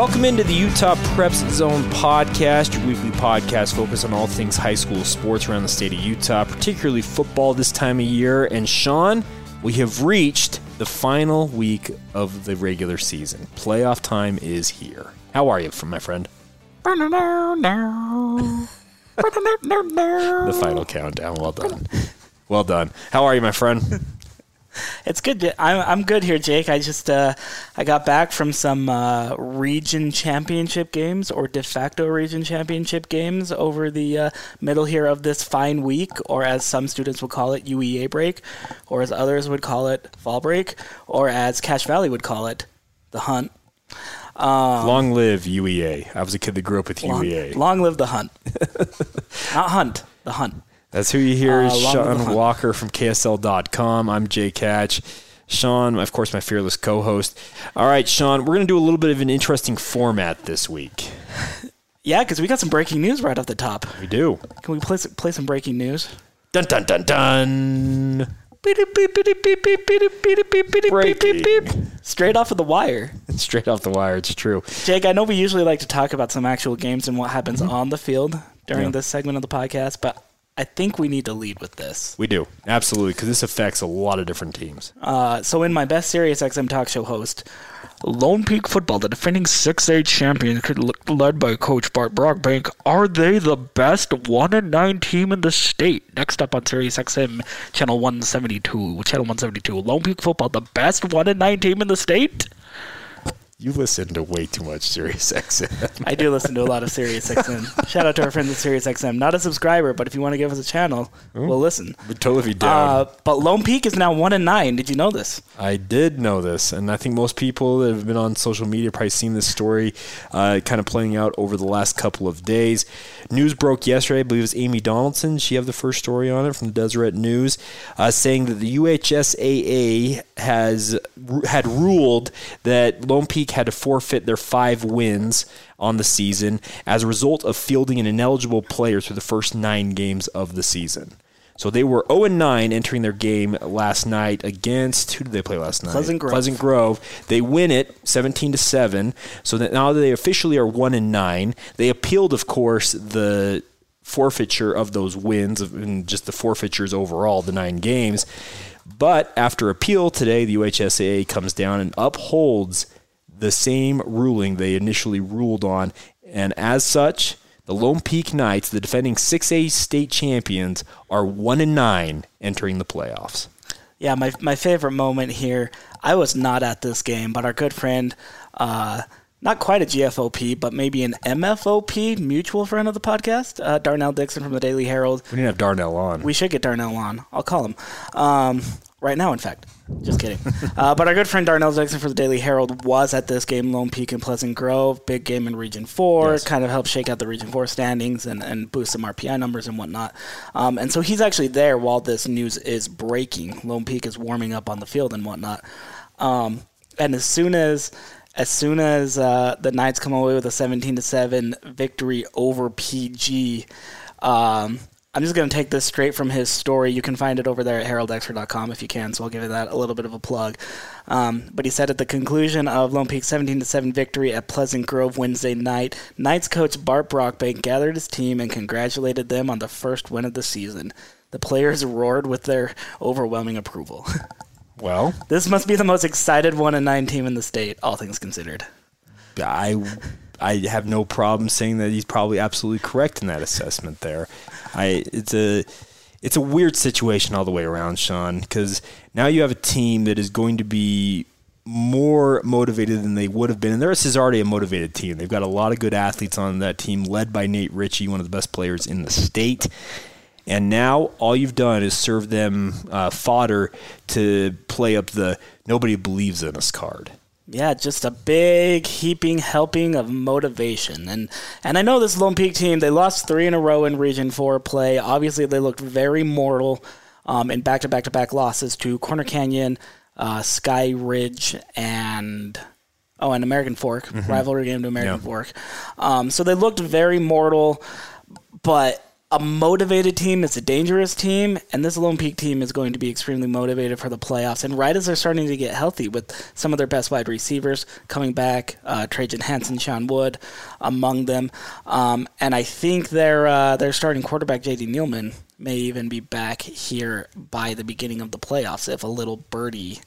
Welcome into the Utah Preps Zone podcast, your weekly podcast focused on all things high school sports around the state of Utah, particularly football this time of year. And Sean, we have reached the final week of the regular season. Playoff time is here. How are you, from my friend? the final countdown. Well done. Well done. How are you, my friend? It's good. I'm I'm good here, Jake. I just uh, I got back from some uh, region championship games or de facto region championship games over the uh, middle here of this fine week, or as some students would call it, UEA break, or as others would call it, fall break, or as Cache Valley would call it, the hunt. Um, long live UEA. I was a kid that grew up with long, UEA. Long live the hunt. Not hunt, the hunt. That's who you hear is uh, Sean Walker from KSL.com. I'm Jake Hatch. Sean, of course, my fearless co host. All right, Sean, we're going to do a little bit of an interesting format this week. Yeah, because we got some breaking news right off the top. We do. Can we play, play some breaking news? Dun dun dun dun. Breaking. Straight off of the wire. Straight off the wire, it's true. Jake, I know we usually like to talk about some actual games and what happens mm-hmm. on the field during yeah. this segment of the podcast, but I think we need to lead with this. We do absolutely because this affects a lot of different teams. Uh, so, in my best Sirius XM talk show host, Lone Peak Football, the defending 6A champion, led by Coach Bart Brockbank, are they the best one and nine team in the state? Next up on Sirius XM, channel 172, channel 172, Lone Peak Football, the best one and nine team in the state. You listen to way too much Sirius XM. I do listen to a lot of Sirius XM. Shout out to our friends at Sirius XM. Not a subscriber, but if you want to give us a channel, Ooh, we'll listen. We'd totally down. Uh, but Lone Peak is now one and nine. Did you know this? I did know this, and I think most people that have been on social media probably seen this story, uh, kind of playing out over the last couple of days. News broke yesterday. I believe it was Amy Donaldson. She had the first story on it from the Deseret News, uh, saying that the UHSAA has had ruled that Lone Peak had to forfeit their five wins on the season as a result of fielding an ineligible player through the first nine games of the season. So they were 0 9 entering their game last night against who did they play last night? Pleasant Grove. Pleasant Grove. They win it 17 to 7. So that now they officially are 1 and 9. They appealed of course the forfeiture of those wins and just the forfeitures overall, the 9 games. But after appeal today, the UHSAA comes down and upholds the same ruling they initially ruled on. And as such, the Lone Peak Knights, the defending 6A state champions, are 1 and 9 entering the playoffs. Yeah, my, my favorite moment here, I was not at this game, but our good friend, uh, not quite a GFOP, but maybe an MFOP, mutual friend of the podcast, uh, Darnell Dixon from the Daily Herald. We didn't have Darnell on. We should get Darnell on. I'll call him. Um, right now, in fact. Just kidding. uh, but our good friend Darnell Dixon for the Daily Herald was at this game, Lone Peak and Pleasant Grove, big game in Region 4, yes. kind of helped shake out the Region 4 standings and, and boost some RPI numbers and whatnot. Um, and so he's actually there while this news is breaking. Lone Peak is warming up on the field and whatnot. Um, and as soon as as soon as uh, the Knights come away with a 17 to 7 victory over PG, um, I'm just going to take this straight from his story. You can find it over there at heraldextra.com if you can, so I'll give it that a little bit of a plug. Um, but he said at the conclusion of Lone Peak's 17 7 victory at Pleasant Grove Wednesday night, Knights coach Bart Brockbank gathered his team and congratulated them on the first win of the season. The players roared with their overwhelming approval. Well, this must be the most excited one and nine team in the state, all things considered. I I have no problem saying that he's probably absolutely correct in that assessment there. I it's a it's a weird situation all the way around, Sean, because now you have a team that is going to be more motivated than they would have been. And theirs is already a motivated team. They've got a lot of good athletes on that team, led by Nate Ritchie, one of the best players in the state. And now all you've done is serve them uh, fodder to play up the nobody believes in us card. Yeah, just a big heaping helping of motivation. And and I know this Lone Peak team, they lost three in a row in Region 4 play. Obviously, they looked very mortal um, in back to back to back losses to Corner Canyon, uh, Sky Ridge, and. Oh, and American Fork, mm-hmm. rivalry game to American Fork. Um, so they looked very mortal, but a motivated team is a dangerous team, and this Lone Peak team is going to be extremely motivated for the playoffs. And right as they're starting to get healthy with some of their best wide receivers coming back, uh, Trajan Hansen, Sean Wood among them, um, and I think their uh, their starting quarterback J.D. Nealman may even be back here by the beginning of the playoffs if a little birdie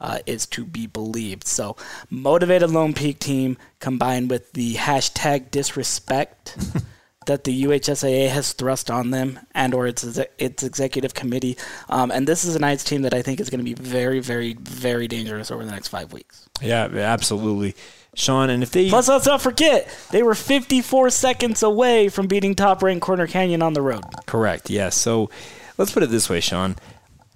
uh, is to be believed. So, motivated Lone Peak team combined with the hashtag disrespect that the UHSAA has thrust on them and or its its executive committee. Um, and this is a Knights team that I think is going to be very, very, very dangerous over the next five weeks. Yeah, absolutely. Sean, and if they plus let's not forget they were 54 seconds away from beating top ranked Corner Canyon on the road. Correct. Yes. So let's put it this way, Sean.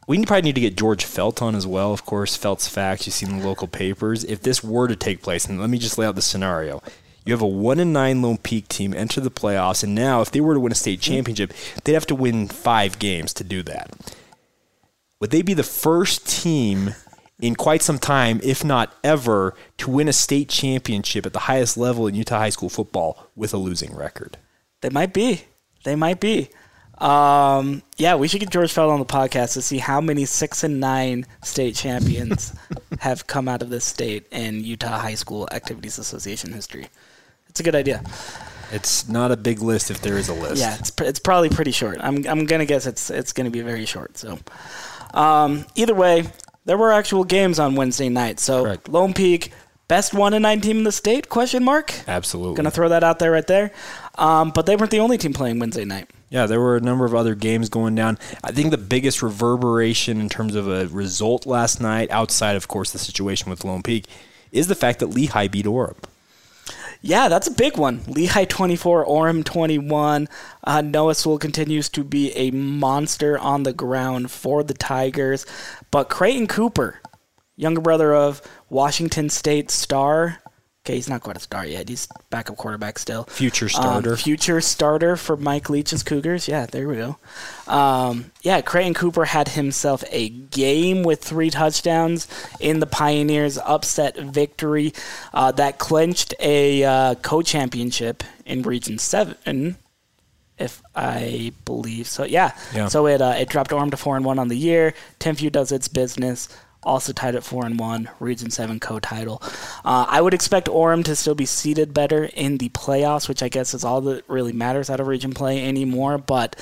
We probably need to get George Felt on as well. Of course, Felt's facts you see in the local papers. If this were to take place, and let me just lay out the scenario: you have a one and nine Lone Peak team enter the playoffs, and now if they were to win a state championship, they'd have to win five games to do that. Would they be the first team in quite some time, if not ever, to win a state championship at the highest level in Utah high school football with a losing record? They might be. They might be. Um, yeah, we should get George Felt on the podcast to see how many six and nine state champions have come out of this state in Utah High School Activities Association history. It's a good idea. It's not a big list if there is a list. Yeah, it's, it's probably pretty short. I'm, I'm gonna guess it's it's gonna be very short. So, um, either way, there were actual games on Wednesday night. So Correct. Lone Peak, best one and nine team in the state? Question mark. Absolutely. Gonna throw that out there right there. Um, but they weren't the only team playing Wednesday night. Yeah, there were a number of other games going down. I think the biggest reverberation in terms of a result last night, outside of course the situation with Lone Peak, is the fact that Lehi beat Orem. Yeah, that's a big one. Lehigh 24, Orem 21. Uh, Noah Sewell continues to be a monster on the ground for the Tigers. But Creighton Cooper, younger brother of Washington State star, Okay, he's not quite a star yet. He's backup quarterback still. Future starter. Um, future starter for Mike Leach's Cougars. Yeah, there we go. Um, yeah, Creighton Cooper had himself a game with three touchdowns in the Pioneers' upset victory uh, that clinched a uh, co-championship in Region Seven, if I believe so. Yeah. yeah. So it uh, it dropped Orem to four and one on the year. Timpview does its business also tied at four and one, Region Seven co-title. Uh, I would expect Orem to still be seated better in the playoffs, which I guess is all that really matters out of region play anymore. But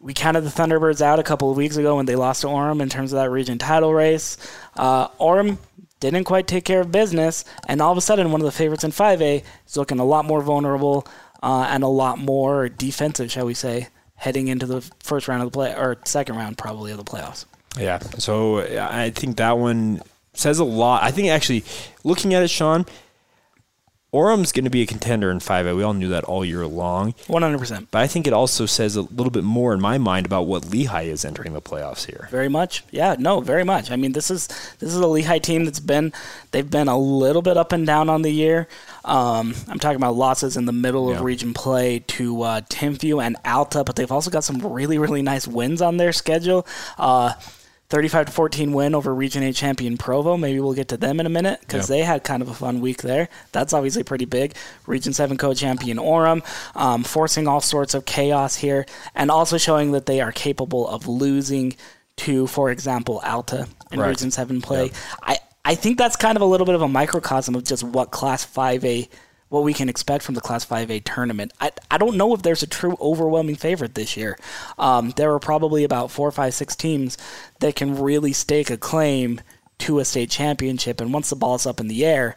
we counted the Thunderbirds out a couple of weeks ago when they lost to Orem in terms of that region title race. Uh, Orem didn't quite take care of business, and all of a sudden, one of the favorites in 5A is looking a lot more vulnerable uh, and a lot more defensive, shall we say, heading into the first round of the play or second round probably of the playoffs. Yeah. So I think that one says a lot. I think actually looking at it, Sean, Orem's going to be a contender in 5A. We all knew that all year long. 100%. But I think it also says a little bit more in my mind about what Lehi is entering the playoffs here. Very much. Yeah, no, very much. I mean, this is this is a Lehi team that's been they've been a little bit up and down on the year. Um, I'm talking about losses in the middle of region play to uh, Timpview and Alta, but they've also got some really really nice wins on their schedule. Uh, 35 to 14 win over Region 8 champion Provo. Maybe we'll get to them in a minute because they had kind of a fun week there. That's obviously pretty big. Region 7 co champion Orem, um, forcing all sorts of chaos here and also showing that they are capable of losing to, for example, Alta in right. Region 7 play. I, I think that's kind of a little bit of a microcosm of just what Class 5A what we can expect from the Class 5A tournament. I, I don't know if there's a true overwhelming favorite this year. Um, there are probably about four, five, six teams that can really stake a claim to a state championship, and once the ball's up in the air,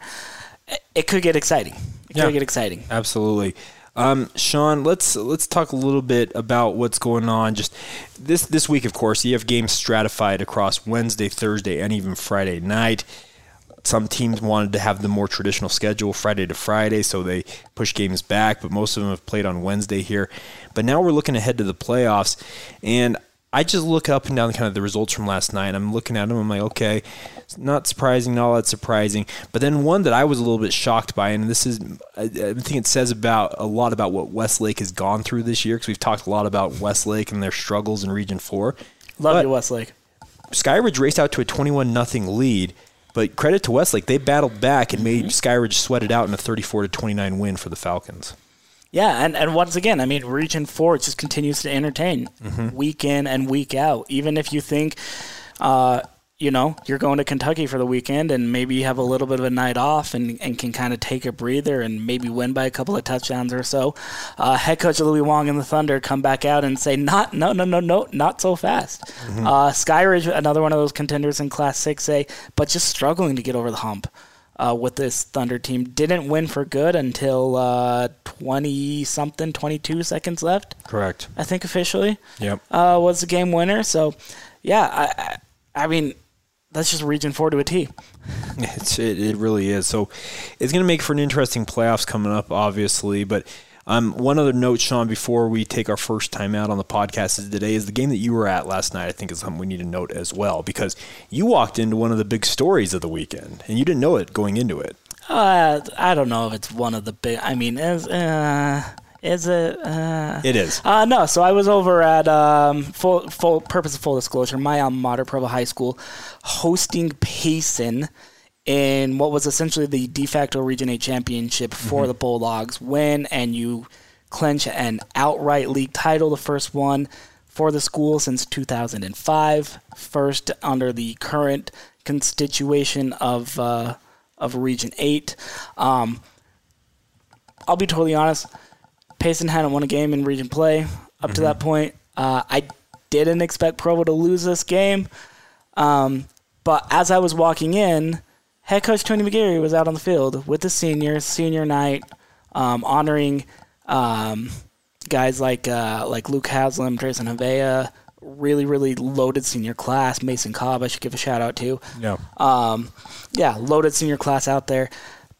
it could get exciting. It yeah, could get exciting. Absolutely. Um, Sean, let's let's talk a little bit about what's going on. Just this this week, of course, you have games stratified across Wednesday, Thursday, and even Friday night. Some teams wanted to have the more traditional schedule, Friday to Friday, so they push games back, but most of them have played on Wednesday here. But now we're looking ahead to the playoffs, and I just look up and down kind of the results from last night. I'm looking at them. I'm like, okay, not surprising, not all that surprising. But then one that I was a little bit shocked by, and this is, I, think it says about a lot about what Westlake has gone through this year because we've talked a lot about Westlake and their struggles in Region Four. Love but you, Westlake. Skyridge raced out to a 21 nothing lead but credit to Westlake, they battled back and made mm-hmm. Skyridge sweat it out in a 34 to 29 win for the Falcons. Yeah, and, and once again, I mean, Region 4 just continues to entertain Mm-hmm. week in and week out. Even if you think, uh, you know, you're going to Kentucky for the weekend and maybe you have a little bit of a night off and, and can kind of take a breather and maybe win by a couple of touchdowns or so, uh, head coach Louis Wong and the Thunder come back out and say, not, no, no, no, no, not so fast. Mm-hmm. Uh, Skyridge, another one of those contenders in Class 6A, but just struggling to get over the hump uh, with this Thunder team. Didn't win for good until uh, 20 something, 22 seconds left, Correct. I think officially, Yep. uh, was the game winner. So, yeah, I, I, I mean, that's just Region 4 to a T. It's, it, it really is. So it's going to make for an interesting playoffs coming up, obviously. But um, one other note, Sean, before we take our first time out on the podcast is today is the game that you were at last night. I think is something we need to note as well because you walked into one of the big stories of the weekend and you didn't know it going into it. Uh, I don't know if it's one of the big. I mean, is uh, is it? Uh, It is. Uh, no, so I was over at um, full full purpose of full disclosure, my alma mater, Provo High School, hosting Payson in what was essentially the de facto Region Eight championship for the Bulldogs. Win and you clinch an outright league title, the first one for the school since 2005, first under the current constitution of uh, of Region Eight. Um, I'll be totally honest. Payson hadn't won a game in region play up to that point. Uh, I didn't expect Provo to lose this game. Um, but as I was walking in, head coach Tony McGarry was out on the field with the seniors, senior night, um, honoring um, guys like uh, like Luke Haslam, Drayson Havea, really, really loaded senior class. Mason Cobb, I should give a shout out to No. um, yeah, loaded senior class out there.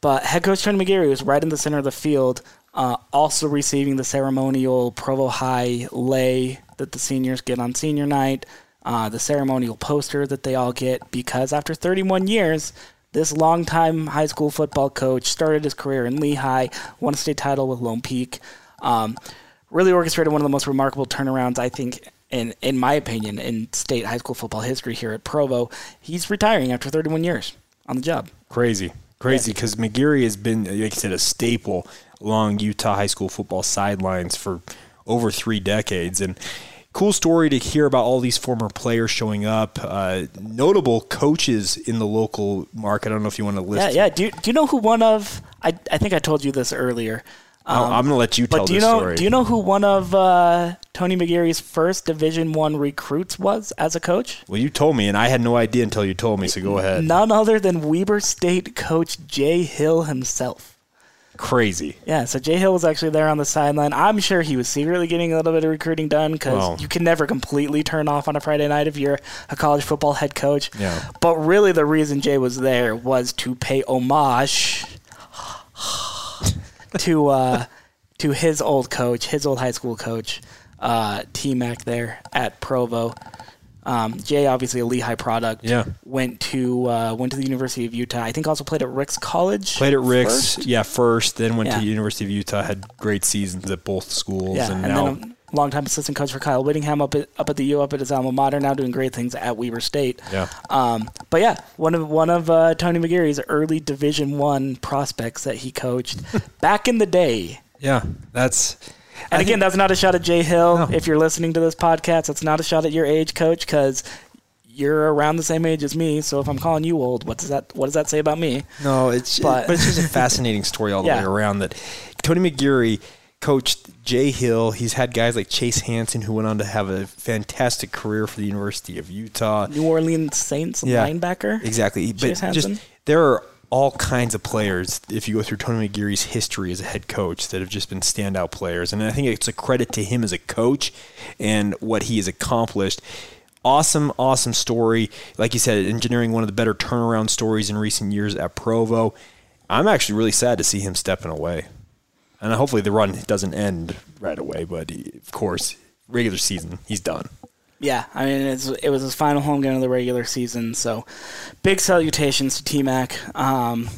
But head coach Tony McGarry was right in the center of the field, uh, also receiving the ceremonial Provo High lei that the seniors get on senior night, uh, the ceremonial poster that they all get, because after 31 years, this longtime high school football coach started his career in Lehi, won a state title with Lone Peak. Um, really orchestrated one of the most remarkable turnarounds, I think, in in my opinion, in state high school football history here at Provo. He's retiring after 31 years on the job. Crazy. Crazy because McGeary has been, like you said, a staple along Utah high school football sidelines for over three decades. And cool story to hear about all these former players showing up. Uh, notable coaches in the local market. I don't know if you want to list. Yeah, yeah. Do you, do you know who one of? I I think I told you this earlier. Oh, I'm going to let you tell But do you this know? story. Do you know who one of uh, Tony McGarry's first Division One recruits was as a coach? well, you told me, and I had no idea until you told me. So go ahead. None other than Weber State coach Jay Hill himself. Crazy. Yeah, so Jay Hill was actually there on the sideline. I'm sure he was secretly getting a little bit of recruiting done because Well- you can never completely turn off on a Friday night if you're a college football head coach. Yeah. But really, the reason Jay was there was to pay homage to uh, to his old coach, his old high school coach, uh, T Mac there at Provo. Um, Jay, obviously a Lehi product, Yeah. went to uh, went to the University of Utah. I think also played at Ricks College. Played at Ricks, first? yeah, first. Then went Yeah. to University of Utah. Had great seasons at both schools, Yeah, and, and, now then a longtime assistant coach for Kyle Whittingham up at up at the U, up at his alma mater, now doing great things at Weber State. yeah. Um, but yeah, one of one of uh, Tony McGarry's early Division One prospects that he coached back in the day. Yeah, that's. And I again, that's not a shot at Jay Hill. No. If you're listening to this podcast, it's not a shot at your age, coach, because you're around the same age as me. So if I'm calling you old, what does that what does that say about me? No, it's But- but, it's just a fascinating story all the Yeah. way around. That Tony McGeary coached Jay Hill. He's had guys like Chase Hansen who went on to have a fantastic career for the University of Utah. New Orleans Saints Yeah. linebacker. Exactly, Chase but just Hansen? there are all kinds of players. If you go through Tony McGeary's history as a head coach, that have just been standout players, and I think it's a credit to him as a coach and what he has accomplished. Awesome, awesome story. Like you said, engineering one of the better turnaround stories in recent years at Provo. I'm actually really sad to see him stepping away, and hopefully the run doesn't end right away. But of course, regular season, he's done. Yeah, I mean it's, it was his final home game of the regular season, so big salutations to T Mac. Um,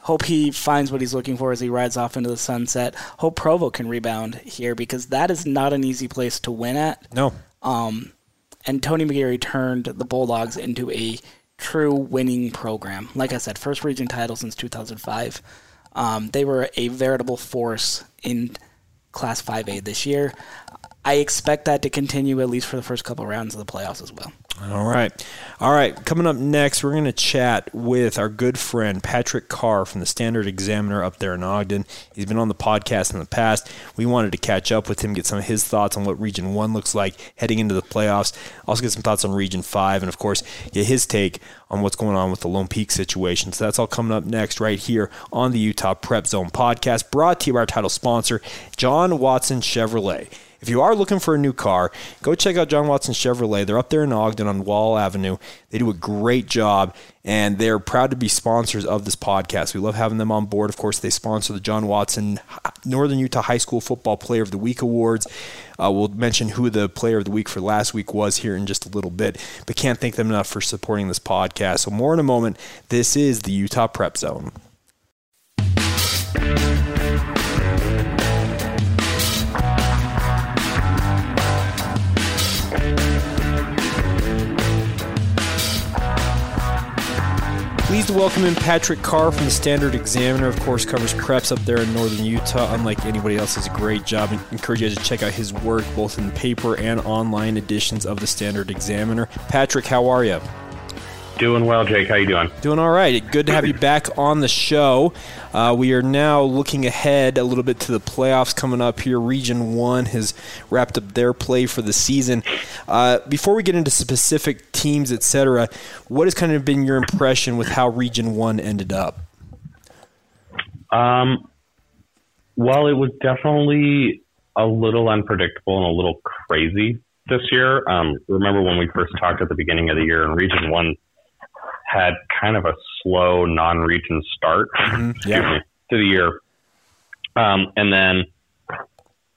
hope he finds what he's looking for as he rides off into the sunset. Hope Provo can rebound here because that is not an easy place to win at. No, Um, and Tony McGarry turned the Bulldogs into a true winning program. Like I said, first region title since 2005. Um, they were a veritable force in Class 5A this year. I expect that to continue at least for the first couple rounds of the playoffs as well. All right. All right. Coming up next, we're going to chat with our good friend Patrick Carr from the Standard Examiner up there in Ogden. He's been on the podcast in the past. We wanted to catch up with him, get some of his thoughts on what Region 1 looks like heading into the playoffs. Also, get some thoughts on Region 5, and of course, get his take on what's going on with the Lone Peak situation. So that's all coming up next right here on the Utah Prep Zone podcast, brought to you by our title sponsor, John Watson Chevrolet. If you are looking for a new car, go check out John Watson Chevrolet. They're up there in Ogden on Wall Avenue. They do a great job, and they're proud to be sponsors of this podcast. We love having them on board. Of course, they sponsor the John Watson Northern Utah High School Football Player of the Week Awards. Uh, we'll mention who the Player of the Week for last week was here in just a little bit, but can't thank them enough for supporting this podcast. So, more in a moment. This is the Utah Prep Zone. Pleased to welcome in Patrick Carr from the Standard Examiner. Of course, covers preps up there in northern Utah. Unlike anybody else, does a great job. I encourage you guys to check out his work both in paper and online editions of the Standard Examiner. Patrick, how are you? Doing well, Jake. How you doing? Doing all right. Good to have you back on the show. Uh, we are now looking ahead a little bit to the playoffs coming up here. Region One has wrapped up their play for the season. Uh, before we get into specific teams, etc., what has kind of been your impression with how Region One ended up? Um, well, it was definitely a little unpredictable and a little crazy this year. Um, remember when we first talked at the beginning of the year, in Region One had kind of a slow non-region start mm-hmm. yeah. to the year, um, and then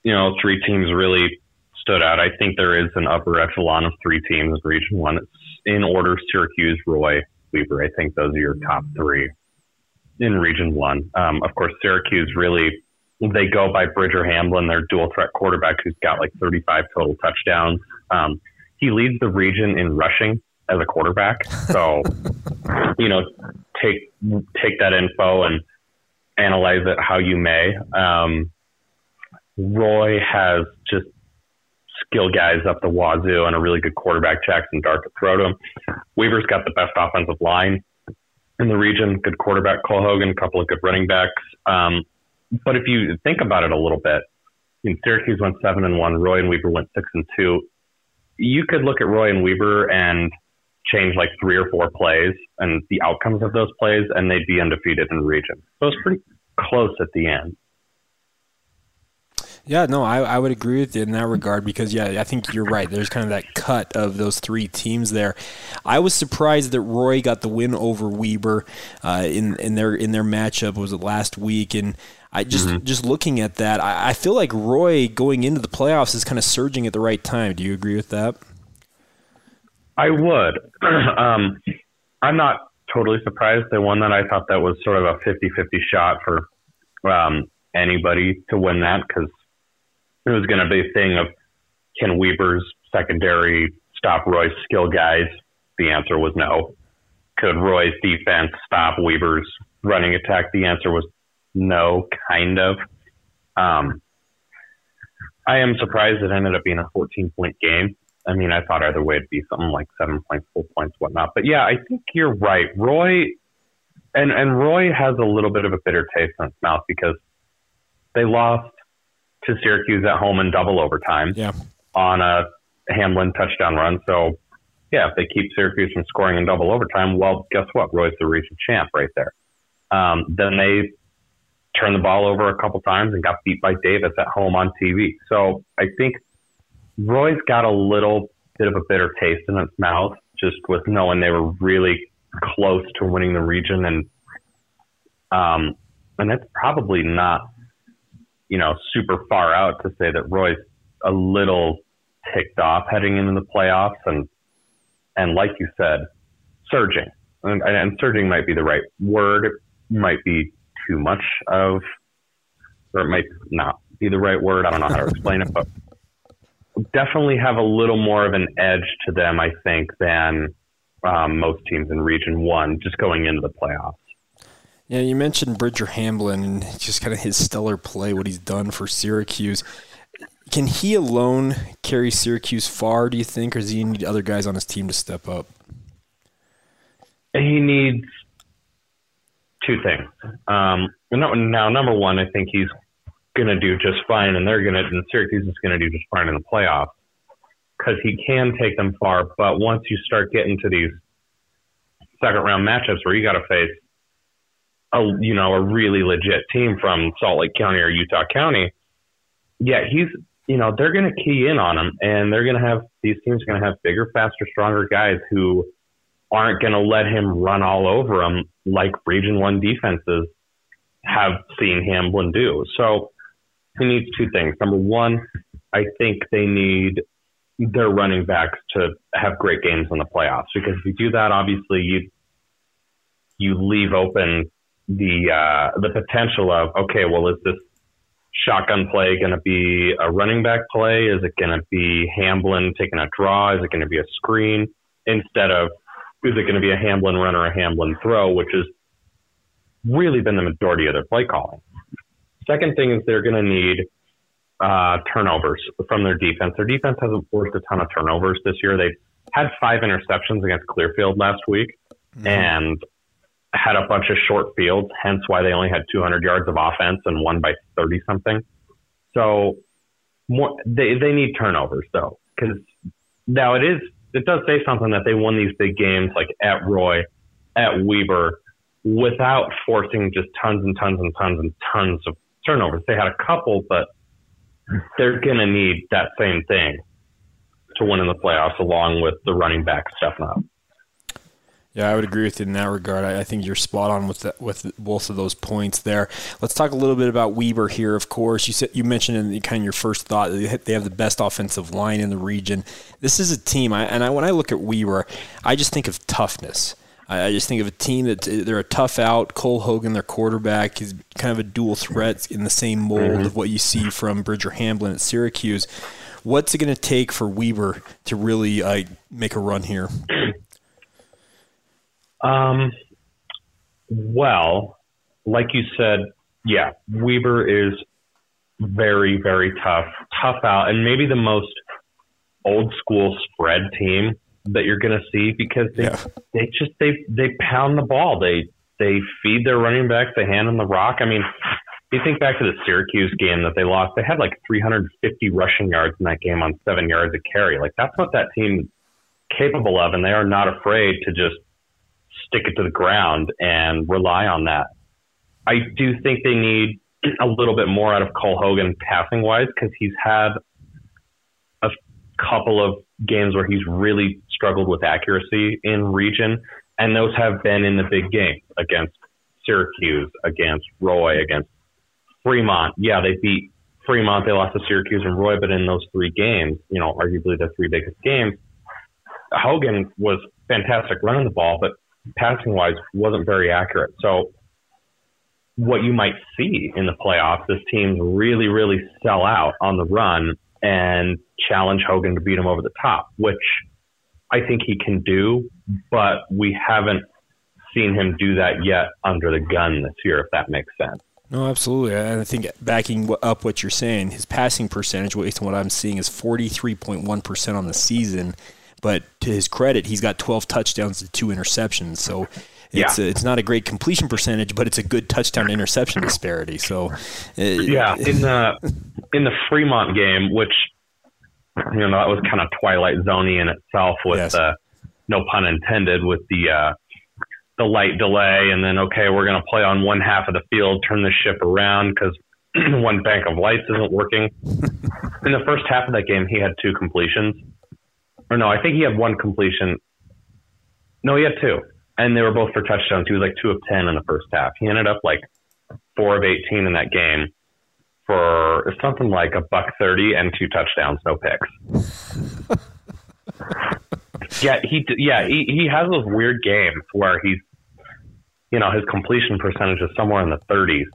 you know three teams really stood out. I think there is an upper echelon of three teams in Region One. It's in order: Syracuse, Roy, Weber. I think those are your top three in Region One. Um, of course, Syracuse really they go by Bridger Hamblin, their dual threat quarterback, who's got like 35 total touchdowns. Um, he leads the region in rushing as a quarterback. So, you know, take take that info and analyze it how you may. Um, Roy has just skill guys up the wazoo and a really good quarterback, Jaxson Dart, to throw to him. Weber's got the best offensive line in the region. Good quarterback, Cole Hogan, a couple of good running backs. Um, but if you think about it a little bit, I mean, Syracuse went seven and one. Roy and Weber went six and two. You could look at Roy and Weber and change like three or four plays and the outcomes of those plays, and they'd be undefeated in the region. So it's pretty close at the end. Yeah, no, I, I would agree with you in that regard because yeah, I think you're right. There's kind of that cut of those three teams there. I was surprised that Roy got the win over Weber uh, in in their in their matchup. Was it last week? And I just mm-hmm. just looking at that, I, I feel like Roy going into the playoffs is kind of surging at the right time. Do you agree with that? I would. um, I'm not totally surprised they won that. I thought that was sort of a 50 50 shot for um, anybody to win that because it was going to be a thing of can Weber's secondary stop Roy's skill guys? The answer was no. Could Roy's defense stop Weber's running attack? The answer was no, kind of. Um, I am surprised it ended up being a 14 point game. I mean, I thought either way it'd be something like seven points, four points, whatnot. But yeah, I think you're right. Roy and and Roy has a little bit of a bitter taste in his mouth because they lost to Syracuse at home in double overtime yeah. on a Hamblin touchdown run. So yeah, if they keep Syracuse from scoring in double overtime, well, guess what? Roy's the region champ right there. Um, then they turned the ball over a couple times and got beat by Davis at home on TV. So I think Roy's got a little bit of a bitter taste in its mouth just with knowing they were really close to winning the region. And um and that's probably not you know super far out to say that Roy's a little ticked off heading into the playoffs. And and like you said surging. And, and surging might be the right word. It might be too much of or it might not be the right word. I don't know how to explain it but definitely have a little more of an edge to them, I think, than um, most teams in Region One, just going into the playoffs. Yeah, you mentioned Bridger Hamblin and just kind of his stellar play, what he's done for Syracuse. Can he alone carry Syracuse far, do you think, or does he need other guys on his team to step up? He needs two things. Um, now, number one, I think he's going to do just fine, and they're going to, and Syracuse is going to do just fine in the playoffs because he can take them far. But once you start getting to these second round matchups where you got to face a you know a really legit team from Salt Lake County or Utah County, yeah, he's you know they're going to key in on him, and they're going to have these teams going to have bigger, faster, stronger guys who aren't going to let him run all over them like Region One defenses have seen Hamblin do. So he needs two things. Number one, I think they need their running backs to have great games in the playoffs because if you do that, obviously you you leave open the uh, the potential of okay, well, is this shotgun play going to be a running back play? Is it going to be Hamblin taking a draw? Is it going to be a screen instead of is it going to be a Hamblin run or a Hamblin throw, which has really been the majority of their play calling. Second thing is they're going to need uh, turnovers from their defense. Their defense hasn't forced a ton of turnovers this year. They've had five interceptions against Clearfield last week mm-hmm. and had a bunch of short fields, hence why they only had 200 yards of offense and won by 30 something. So more, they, they need turnovers though, because now it is, it does say something that they won these big games like at Roy, at Weber, without forcing just tons and tons and tons and tons of turnovers. They had a couple, but they're going to need that same thing to win in the playoffs, along with the running back stepping up. Yeah, I would agree with you in that regard. I, I think you're spot on with the, with both of those points there. Let's talk a little bit about Weber here. Of course, you said you mentioned in the, kind of your first thought they have the best offensive line in the region. This is a team, I, and I, when I look at Weber, I just think of toughness. I, just think of a team that they're a tough out. Cole Hogan, their quarterback, is kind of a dual threat in the same mold mm-hmm. of what you see from Bridger Hamblin at Syracuse. What's it going to take for Weber to really uh, make a run here? Um, well, like you said, yeah, Weber is very, very tough, tough out, and maybe the most old school spread team that you're going to see because they yeah. they just they they pound the ball. They they feed their running backs. They hand them the rock. I mean, if you think back to the Syracuse game that they lost, they had like 350 rushing yards in that game on seven yards of carry. Like that's what that team capable of, and they are not afraid to just stick it to the ground and rely on that. I do think they need a little bit more out of Cole Hogan passing wise because he's had a couple of games where he's really struggled with accuracy in region, and those have been in the big game against Syracuse, against Roy, against Fremont. Yeah, they beat Fremont. They lost to Syracuse and Roy, but in those three games, you know, arguably the three biggest games, Hogan was fantastic running the ball, but passing wise wasn't very accurate. So what you might see in the playoffs is teams really, really sell out on the run and challenge Hogan to beat him over the top, which I think he can do, but we haven't seen him do that yet under the gun this year, if that makes sense. No, absolutely. And I think backing up what you're saying, his passing percentage, based on what I'm seeing, is 43.1% on the season. But to his credit, he's got 12 touchdowns and two interceptions. So it's, yeah. a, it's not a great completion percentage, but it's a good touchdown interception disparity. So, uh, yeah, in the in the Fremont game, which you know that was kind of Twilight Zoney in itself, with yes. uh, no pun intended, with the uh, the light delay, and then okay, we're going to play on one half of the field, turn the ship around because one bank of lights isn't working. in the first half of that game, he had two completions, or no, I think he had one completion. No, he had two, and they were both for touchdowns. He was like two of ten in the first half. He ended up like four of eighteen in that game for something like a buck thirty and two touchdowns, no picks. yeah, he yeah he he has those weird games where he's you know his completion percentage is somewhere in the thirties,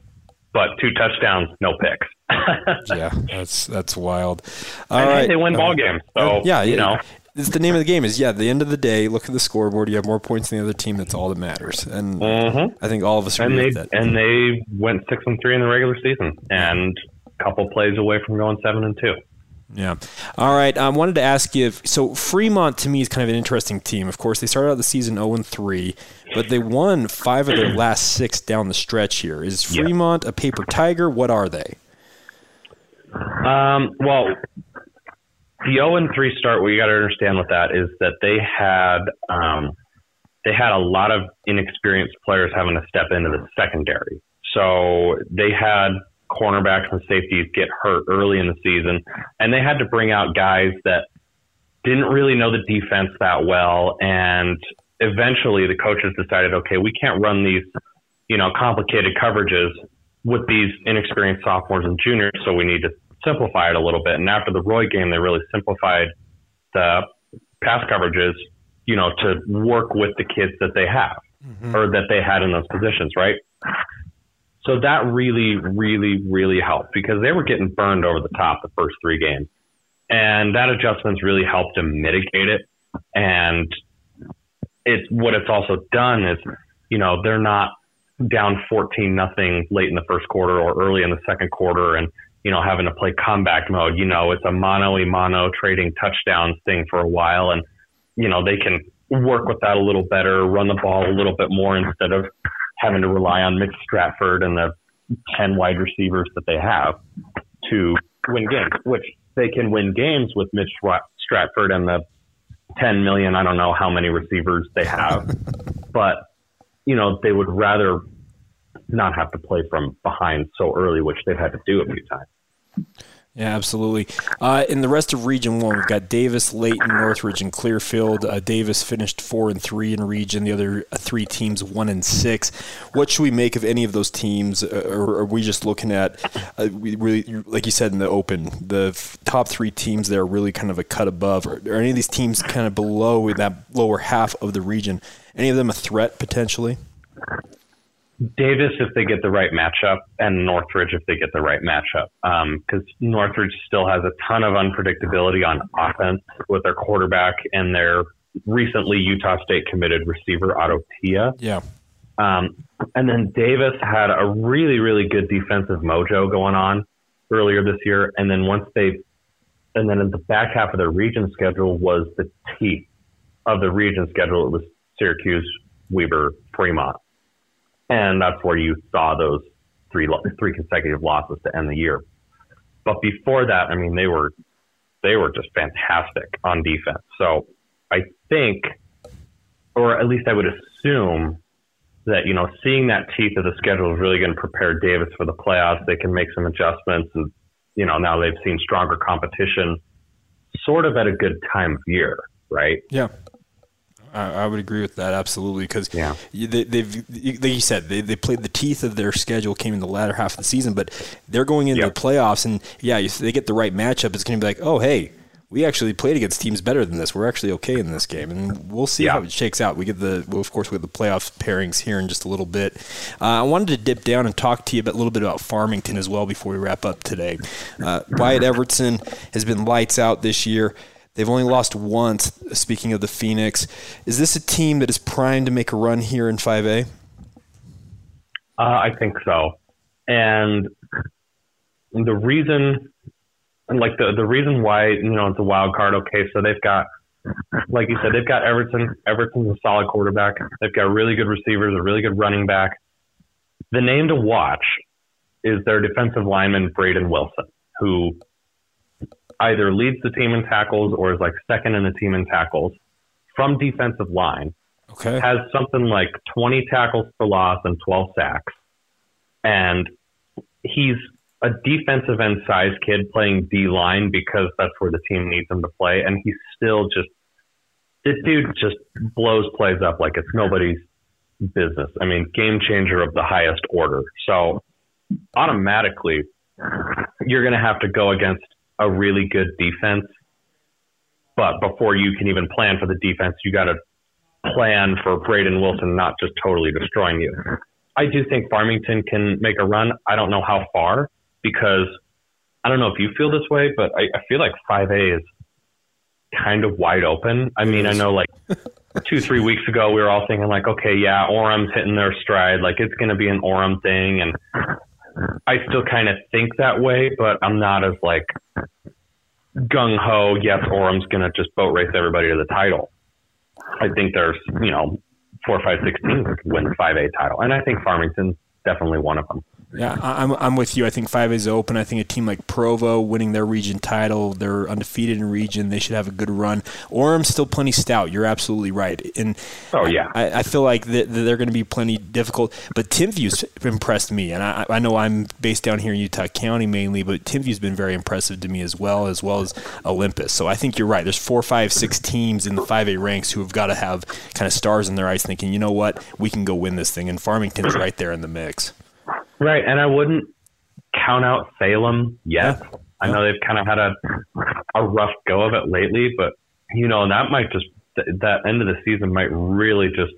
but two touchdowns, no picks. yeah, that's that's wild. All and right. they win uh, ball games, so yeah, you know it's the name of the game. Is yeah. At the end of the day, look at the scoreboard. You have more points than the other team. That's all that matters. And Mhm. I think all of us and they that. and they went six and three in the regular season, and a couple plays away from going seven and two. Yeah. All right. I wanted to ask you. If, so Fremont to me is kind of an interesting team. Of course, they started out the season zero and three, but they won five of their last six down the stretch. Here is Yeah. Fremont a paper tiger? What are they? Um, well, the zero and three start. What you got to understand with that is that they had um, they had a lot of inexperienced players having to step into the secondary. So they had cornerbacks and safeties get hurt early in the season, and they had to bring out guys that didn't really know the defense that well. And eventually, the coaches decided, okay, we can't run these, you know, complicated coverages with these inexperienced sophomores and juniors, so we need to simplify it a little bit. And after the Roy game, they really simplified the pass coverages, you know, to work with the kids that they have mm-hmm. or that they had in those positions, right? So that really, really, really helped because they were getting burned over the top the first three games. And that adjustment's really helped to mitigate it. And it's what it's also done is, you know, they're not down 14 nothing late in the first quarter or early in the second quarter and, you know, having to play comeback mode. You know, it's a mono a mono trading touchdowns thing for a while. And, you know, they can work with that a little better, run the ball a little bit more instead of having to rely on Mitch Stratford and the 10 wide receivers that they have to win games, which they can win games with Mitch Stratford and the 10 million, I don't know how many receivers they have, but, you know, they would rather not have to play from behind so early, which they've had to do a few times. Yeah, absolutely. Uh, in the rest of Region One, we've got Davis, Layton, Northridge, and Clearfield. Uh, Davis finished four and three in Region. The other uh, three teams one and six. What should we make of any of those teams, uh, or are we just looking at, uh, we really, like you said in the open, the f- top three teams there are really kind of a cut above? Are, are any of these teams kind of below in that lower half of the region? Any of them a threat potentially? Davis if they get the right matchup, and Northridge if they get the right matchup. Because Northridge still has a ton of unpredictability on offense with their quarterback and their recently Utah State committed receiver Otto Tia. Yeah. Um, and then Davis had a really, really good defensive mojo going on earlier this year. And then once they, and then in the back half of their region schedule was the teeth of the region schedule. It was Syracuse, Weber, Fremont and that's where you saw those three three consecutive losses to end the year. But before that, I mean, they were they were just fantastic on defense. So I think, or at least I would assume that you know, seeing that teeth of the schedule is really going to prepare Davis for the playoffs. They can make some adjustments, and you know, now they've seen stronger competition, sort of at a good time of year, right? Yeah. I, I would agree with that absolutely because Yeah. they, they've like you said they, they played the teeth of their schedule came in the latter half of the season, but they're going into Yep. the playoffs and yeah, if they get the right matchup, it's going to be like oh hey. We actually played against teams better than this. We're actually okay in this game, and we'll see Yeah. how it shakes out. We get the, well, of course, we get the playoff pairings here in just a little bit. Uh, I wanted to dip down and talk to you a little bit about Farmington as well before we wrap up today. Uh, Wyatt Everton has been lights out this year. They've only lost once. Speaking of the Phoenix, is this a team that is primed to make a run here in 5A? Uh, I think so. And the reason, like the the reason why you know it's a wild card. Okay, so they've got, like you said, they've got Everton. Everton's a solid quarterback. They've got really good receivers, a really good running back. The name to watch is their defensive lineman Braden Wilson, who either leads the team in tackles or is like second in the team in tackles from defensive line Okay. has something like 20 tackles for loss and 12 sacks. And he's a defensive end size kid playing D line because that's where the team needs him to play. And he's still just, this dude just blows plays up like it's nobody's business. I mean, game changer of the highest order. So automatically, you're going to have to go against a really good defense. But before you can even plan for the defense, you got to plan for Braden Wilson not just totally destroying you. I do think Farmington can make a run. I don't know how far because I don't know if you feel this way, but I, I feel like 5A is kind of wide open. I mean, I know like two, three weeks ago, we were all thinking like, okay, yeah, Orem's hitting their stride. Like it's going to be an Orem thing. And I still kind of think that way, but I'm not as like gung ho. Yes, Orem's to just boat race everybody to the title. I think there's, you know, four, five, six teams that could win the 5A title. And I think Farmington's definitely one of them. Yeah, I'm, I'm with you. I think 5A is open. I think a team like Provo winning their region title, they're undefeated in region. They should have a good run. Orem's still plenty stout. You're absolutely right. And oh yeah, I, I feel like they're going to be plenty difficult. But Timpview's impressed me, and I, I know I'm based down here in Utah County mainly, but Timpview's been very impressive to me as well, as well as Olympus. So I think you're right. There's four, five, six teams in the 5A ranks who have got to have kind of stars in their eyes, thinking, you know what, we can go win this thing. And Farmington's right there in the mix. Right, and I wouldn't count out Salem yet. Yeah. I know they've kind of had a a rough go of it lately, but you know that might just that end of the season might really just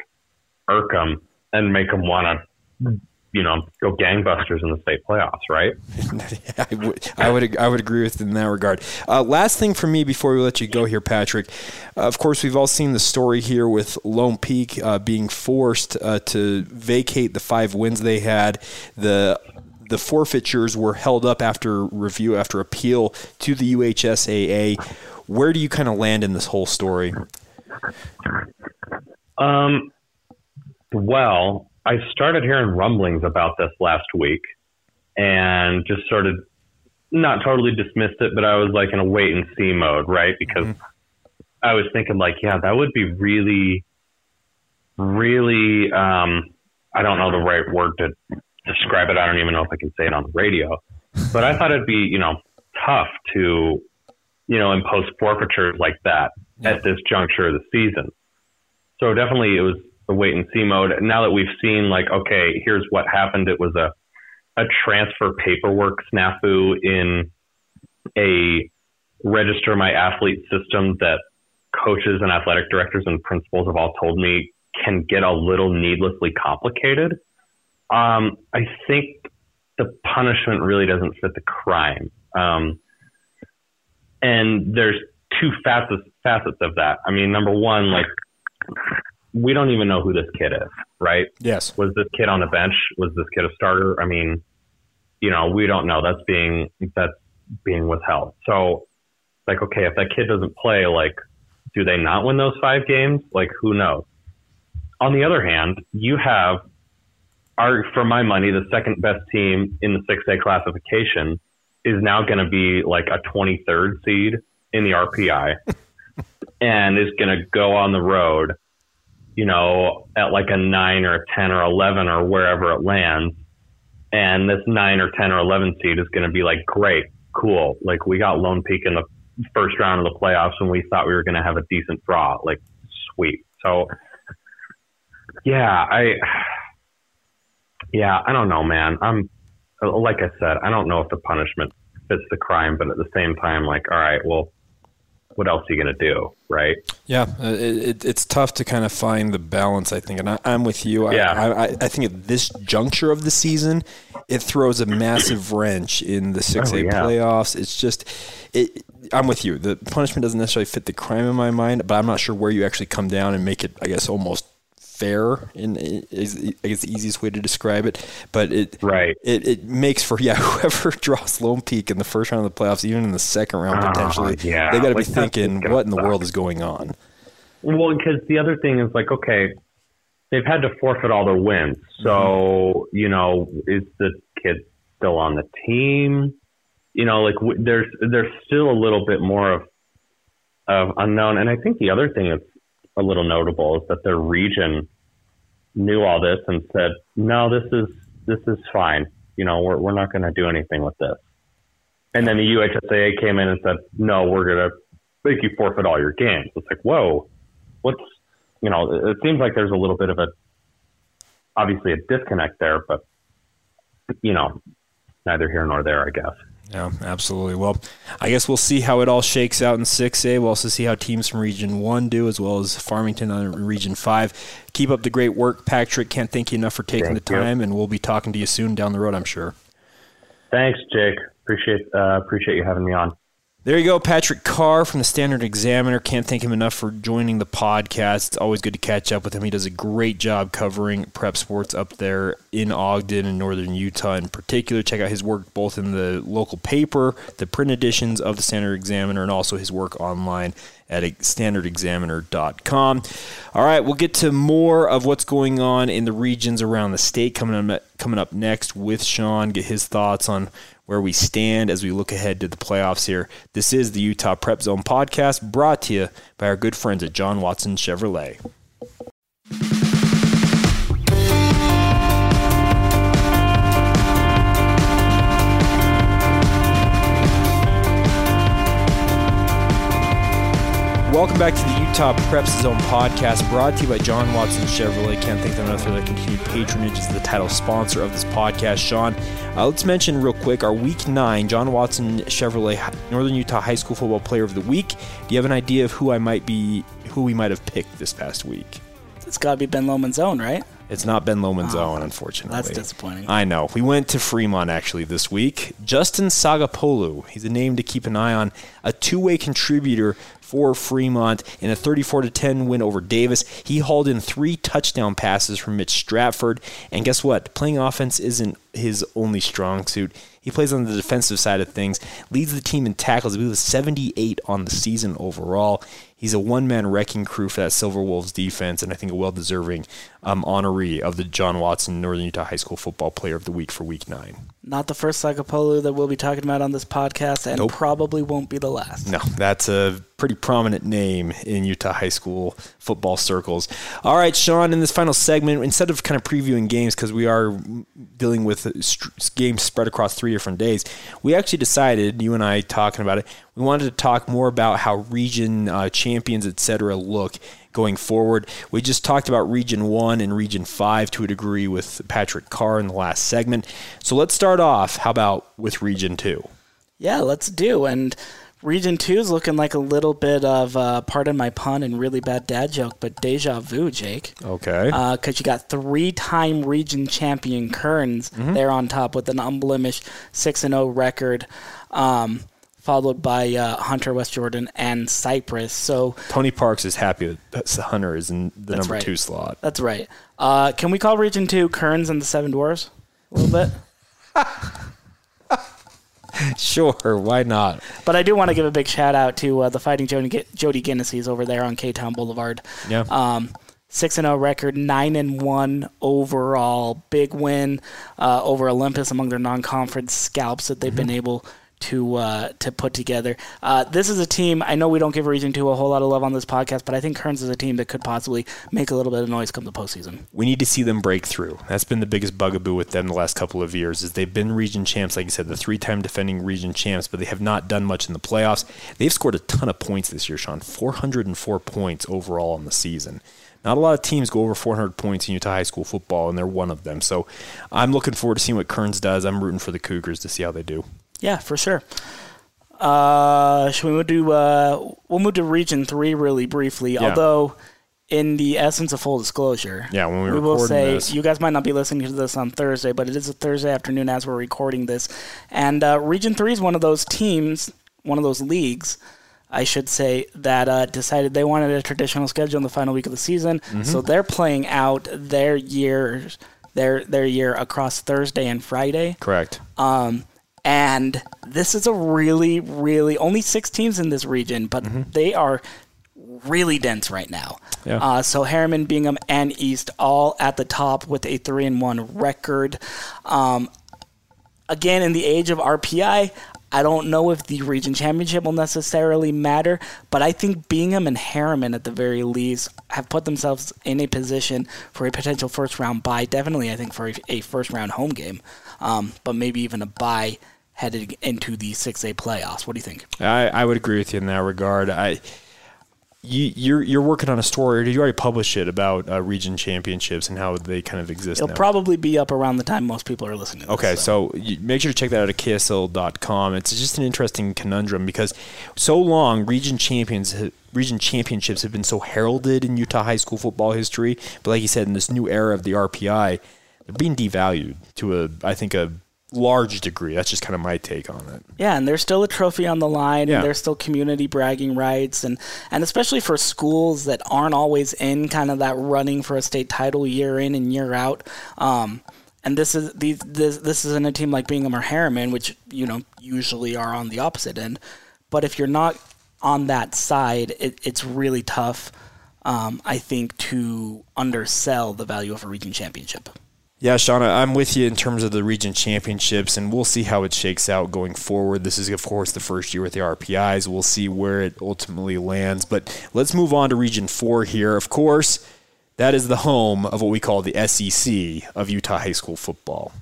irk them and make them want to hmm. You know, go gangbusters in the state playoffs, right? I, would, I would, I would agree with in that regard. Uh, last thing for me before we let you go here, Patrick. Uh, of course, we've all seen the story here with Lone Peak uh, being forced uh, to vacate the five wins they had. The the forfeitures were held up after review, after appeal to the UHSAA. Where do you kind of land in this whole story? Um, well, I started hearing rumblings about this last week and just sort of not totally dismissed it, but I was like in a wait and see mode, right? Because mm-hmm. I was thinking like, yeah, that would be really, really, um, I don't know the right word to describe it. I don't even know if I can say it on the radio, but I thought it'd be, you know, tough to, you know, impose forfeitures like that yeah. at this juncture of the season. So definitely it was the wait and see mode. Now that we've seen, like, okay, here's what happened. It was a a transfer paperwork snafu in a register my athlete system that coaches and athletic directors and principals have all told me can get a little needlessly complicated. Um, I think the punishment really doesn't fit the crime. Um, and there's two facets facets of that. I mean, number one, like we don't even know who this kid is, right? Yes. Was this kid on the bench? Was this kid a starter? I mean, you know, we don't know. That's being that's being withheld. So, like, okay, if that kid doesn't play, like, do they not win those five games? Like, who knows? On the other hand, you have our, for my money, the second best team in the 6A classification is now going to be like a 23rd seed in the RPI and is going to go on the road you know, at like a nine or a 10 or 11 or wherever it lands. And this nine or 10 or 11 seed is going to be like, great, cool. Like we got Lone Peak in the first round of the playoffs and we thought we were going to have a decent draw. Like, sweet. So, yeah, I, yeah, I don't know, man. I'm, like I said, I don't know if the punishment fits the crime, but at the same time, like, all right, well, what else are you going to do, right? Yeah, uh, it, it's tough to kind of find the balance, I think. And I, am with you. Yeah. I, I, I, think at this juncture of the season, it throws a massive wrench in the 6A oh, yeah. playoffs. It's just, it, I'm with you. The punishment doesn't necessarily fit the crime in my mind, but I'm not sure where you actually come down and make it, I guess, almost fair and is I guess the easiest way to describe it. But it right it, it makes for yeah whoever draws Lone Peak in the first round of the playoffs, even in the second round uh, potentially, yeah. they got to like, be thinking what in the world is going on. Well, because the other thing is like okay, they've had to forfeit all their wins, so mm-hmm. you know is the kid still on the team? You know, like w- there's there's still a little bit more of of unknown, and I think the other thing that's a little notable is that their region knew all this and said, "No, this is this is fine. You know, we're we're not going to do anything with this." And then the UHSAA came in and said, "No, we're going to make you forfeit all your games." It's like, whoa, what's you know? It seems like there's a little bit of a obviously a disconnect there, but you know, neither here nor there, I guess. Yeah, absolutely. Well, I guess we'll see how it all shakes out in 6A. We'll also see how teams from Region 1 do, as well as Farmington on Region 5. Keep up the great work, Patrick. Can't thank you enough for taking thank the time, you. and we'll be talking to you soon down the road, I'm sure. Thanks, Jake. Appreciate uh, appreciate you having me on. There you go, Patrick Carr from the Standard Examiner. Can't thank him enough for joining the podcast. It's always good to catch up with him. He does a great job covering prep sports up there in Ogden and northern Utah in particular. Check out his work both in the local paper, the print editions of the Standard Examiner, and also his work online at standardexaminer.com. All right, we'll get to more of what's going on in the regions around the state coming up, coming up next with Sean, get his thoughts on where we stand as we look ahead to the playoffs here. This is the Utah Prep Zone podcast brought to you by our good friends at John Watson Chevrolet. Welcome back to the Utah Prep Zone podcast, brought to you by John Watson Chevrolet. Can't thank them enough for their continued patronage as the title sponsor of this podcast. Sean, uh, let's mention real quick our Week Nine John Watson Chevrolet Northern Utah High School Football Player of the Week. Do you have an idea of who I might be, who we might have picked this past week? It's got to be Ben Lomond's own, right? It's not Ben Lomond's own, unfortunately. That's disappointing. I know. We went to Fremont actually this week. Justin Sagapolu. He's a name to keep an eye on. A two-way contributor for Fremont in a 34 to 10 win over Davis. He hauled in three touchdown passes from Mitch Stratford, and guess what? Playing offense isn't his only strong suit. He plays on the defensive side of things, leads the team in tackles. I believe 78 on the season overall. He's a one man wrecking crew for that Silver Wolves defense, and I think a well deserving um, honoree of the John Watson Northern Utah High School Football Player of the Week for Week 9. Not the first Sagapolu that we'll be talking about on this podcast, and nope. probably won't be the last. No, that's a pretty prominent name in Utah high school football circles. All right, Sean, in this final segment, instead of kind of previewing games, because we are dealing with games spread across three different days, we actually decided, you and I talking about it, we wanted to talk more about how region uh, champions, et cetera, look going forward. We just talked about Region 1 and Region 5 to a degree with Patrick Carr in the last segment. So let's start off, how about with Region 2? Yeah, let's do. And Region 2 is looking like a little bit of, uh, pardon my pun and really bad dad joke, but deja vu, Jake. Okay. Because uh, you got three time region champion Kearns mm-hmm. there on top with an unblemished 6 0 record. Um, followed by uh, Hunter, West Jordan, and Cypress. So Tony Parks is happy that Hunter is in the number right. two slot. That's right. Uh, can we call Region Two Kearns and the Seven Dwarfs a little bit? sure, why not? But I do want to give a big shout out to uh, the Fighting Jody, Jody Guinnesses over there on K Town Boulevard. Yeah. Um, six and zero oh record, nine and one overall, big win uh, over Olympus among their non-conference scalps that they've mm-hmm. been able to uh, to put together. Uh, this is a team. I know we don't give Region Two a whole lot of love on this podcast, but I think Kearns is a team that could possibly make a little bit of noise come the postseason. We need to see them break through. That's been the biggest bugaboo with them the last couple of years. Is they've been region champs, like you said, the three-time defending region champs, but they have not done much in the playoffs. They've scored a ton of points this year, Sean. 404 points overall in the season. Not a lot of teams go over 400 points in Utah high school football, and they're one of them. So I'm looking forward to seeing what Kearns does. I'm rooting for the Cougars to see how they do. Yeah, for sure. Uh, should we move to uh, we'll move to Region Three really briefly. Yeah. Although, in the essence of full disclosure, yeah, when we, we will say this. you guys might not be listening to this on Thursday, but it is a Thursday afternoon as we're recording this, and uh, Region Three is one of those teams, one of those leagues. I should say that uh, decided they wanted a traditional schedule in the final week of the season, mm-hmm. so they're playing out their year, their their year across Thursday and Friday. Correct. Um, and this is a really, really only six teams in this region, but mm-hmm. they are really dense right now. Yeah. Uh, so Herriman, Bingham, and East all at the top with a three and one record. Um, again, in the age of RPI, I don't know if the region championship will necessarily matter, but I think Bingham and Herriman, at the very least, have put themselves in a position for a potential first round bye. Definitely, I think for a, a first round home game, um, but maybe even a bye headed into the 6A playoffs. What do you think? I, I would agree with you in that regard. I you, you're you're working on a story. Did you already publish it about uh, region championships and how they kind of exist? It'll now? probably be up around the time most people are listening. okay, this, so, so make sure to check that out at ksl.com. It's just an interesting conundrum because so long region champions region championships have been so heralded in Utah high school football history, but like you said, in this new era of the RPI, they're being devalued to a I think a large degree. That's just kind of my take on it. Yeah, and there's still a trophy on the line, Yeah. and there's still community bragging rights, and and especially for schools that aren't always in kind of that running for a state title year in and year out. Um, and this is these this this isn't a team like Bingham or Herriman, which you know usually are on the opposite end. But if you're not on that side, it, it's really tough. Um, I think to undersell the value of a region championship. Yeah, Shauna, I'm with you in terms of the region championships, and we'll see how it shakes out going forward. This is, of course, the first year with the RPIs. We'll see where it ultimately lands. But let's move on to Region 4 here. Of course, that is the home of what we call the SEC of Utah high school football.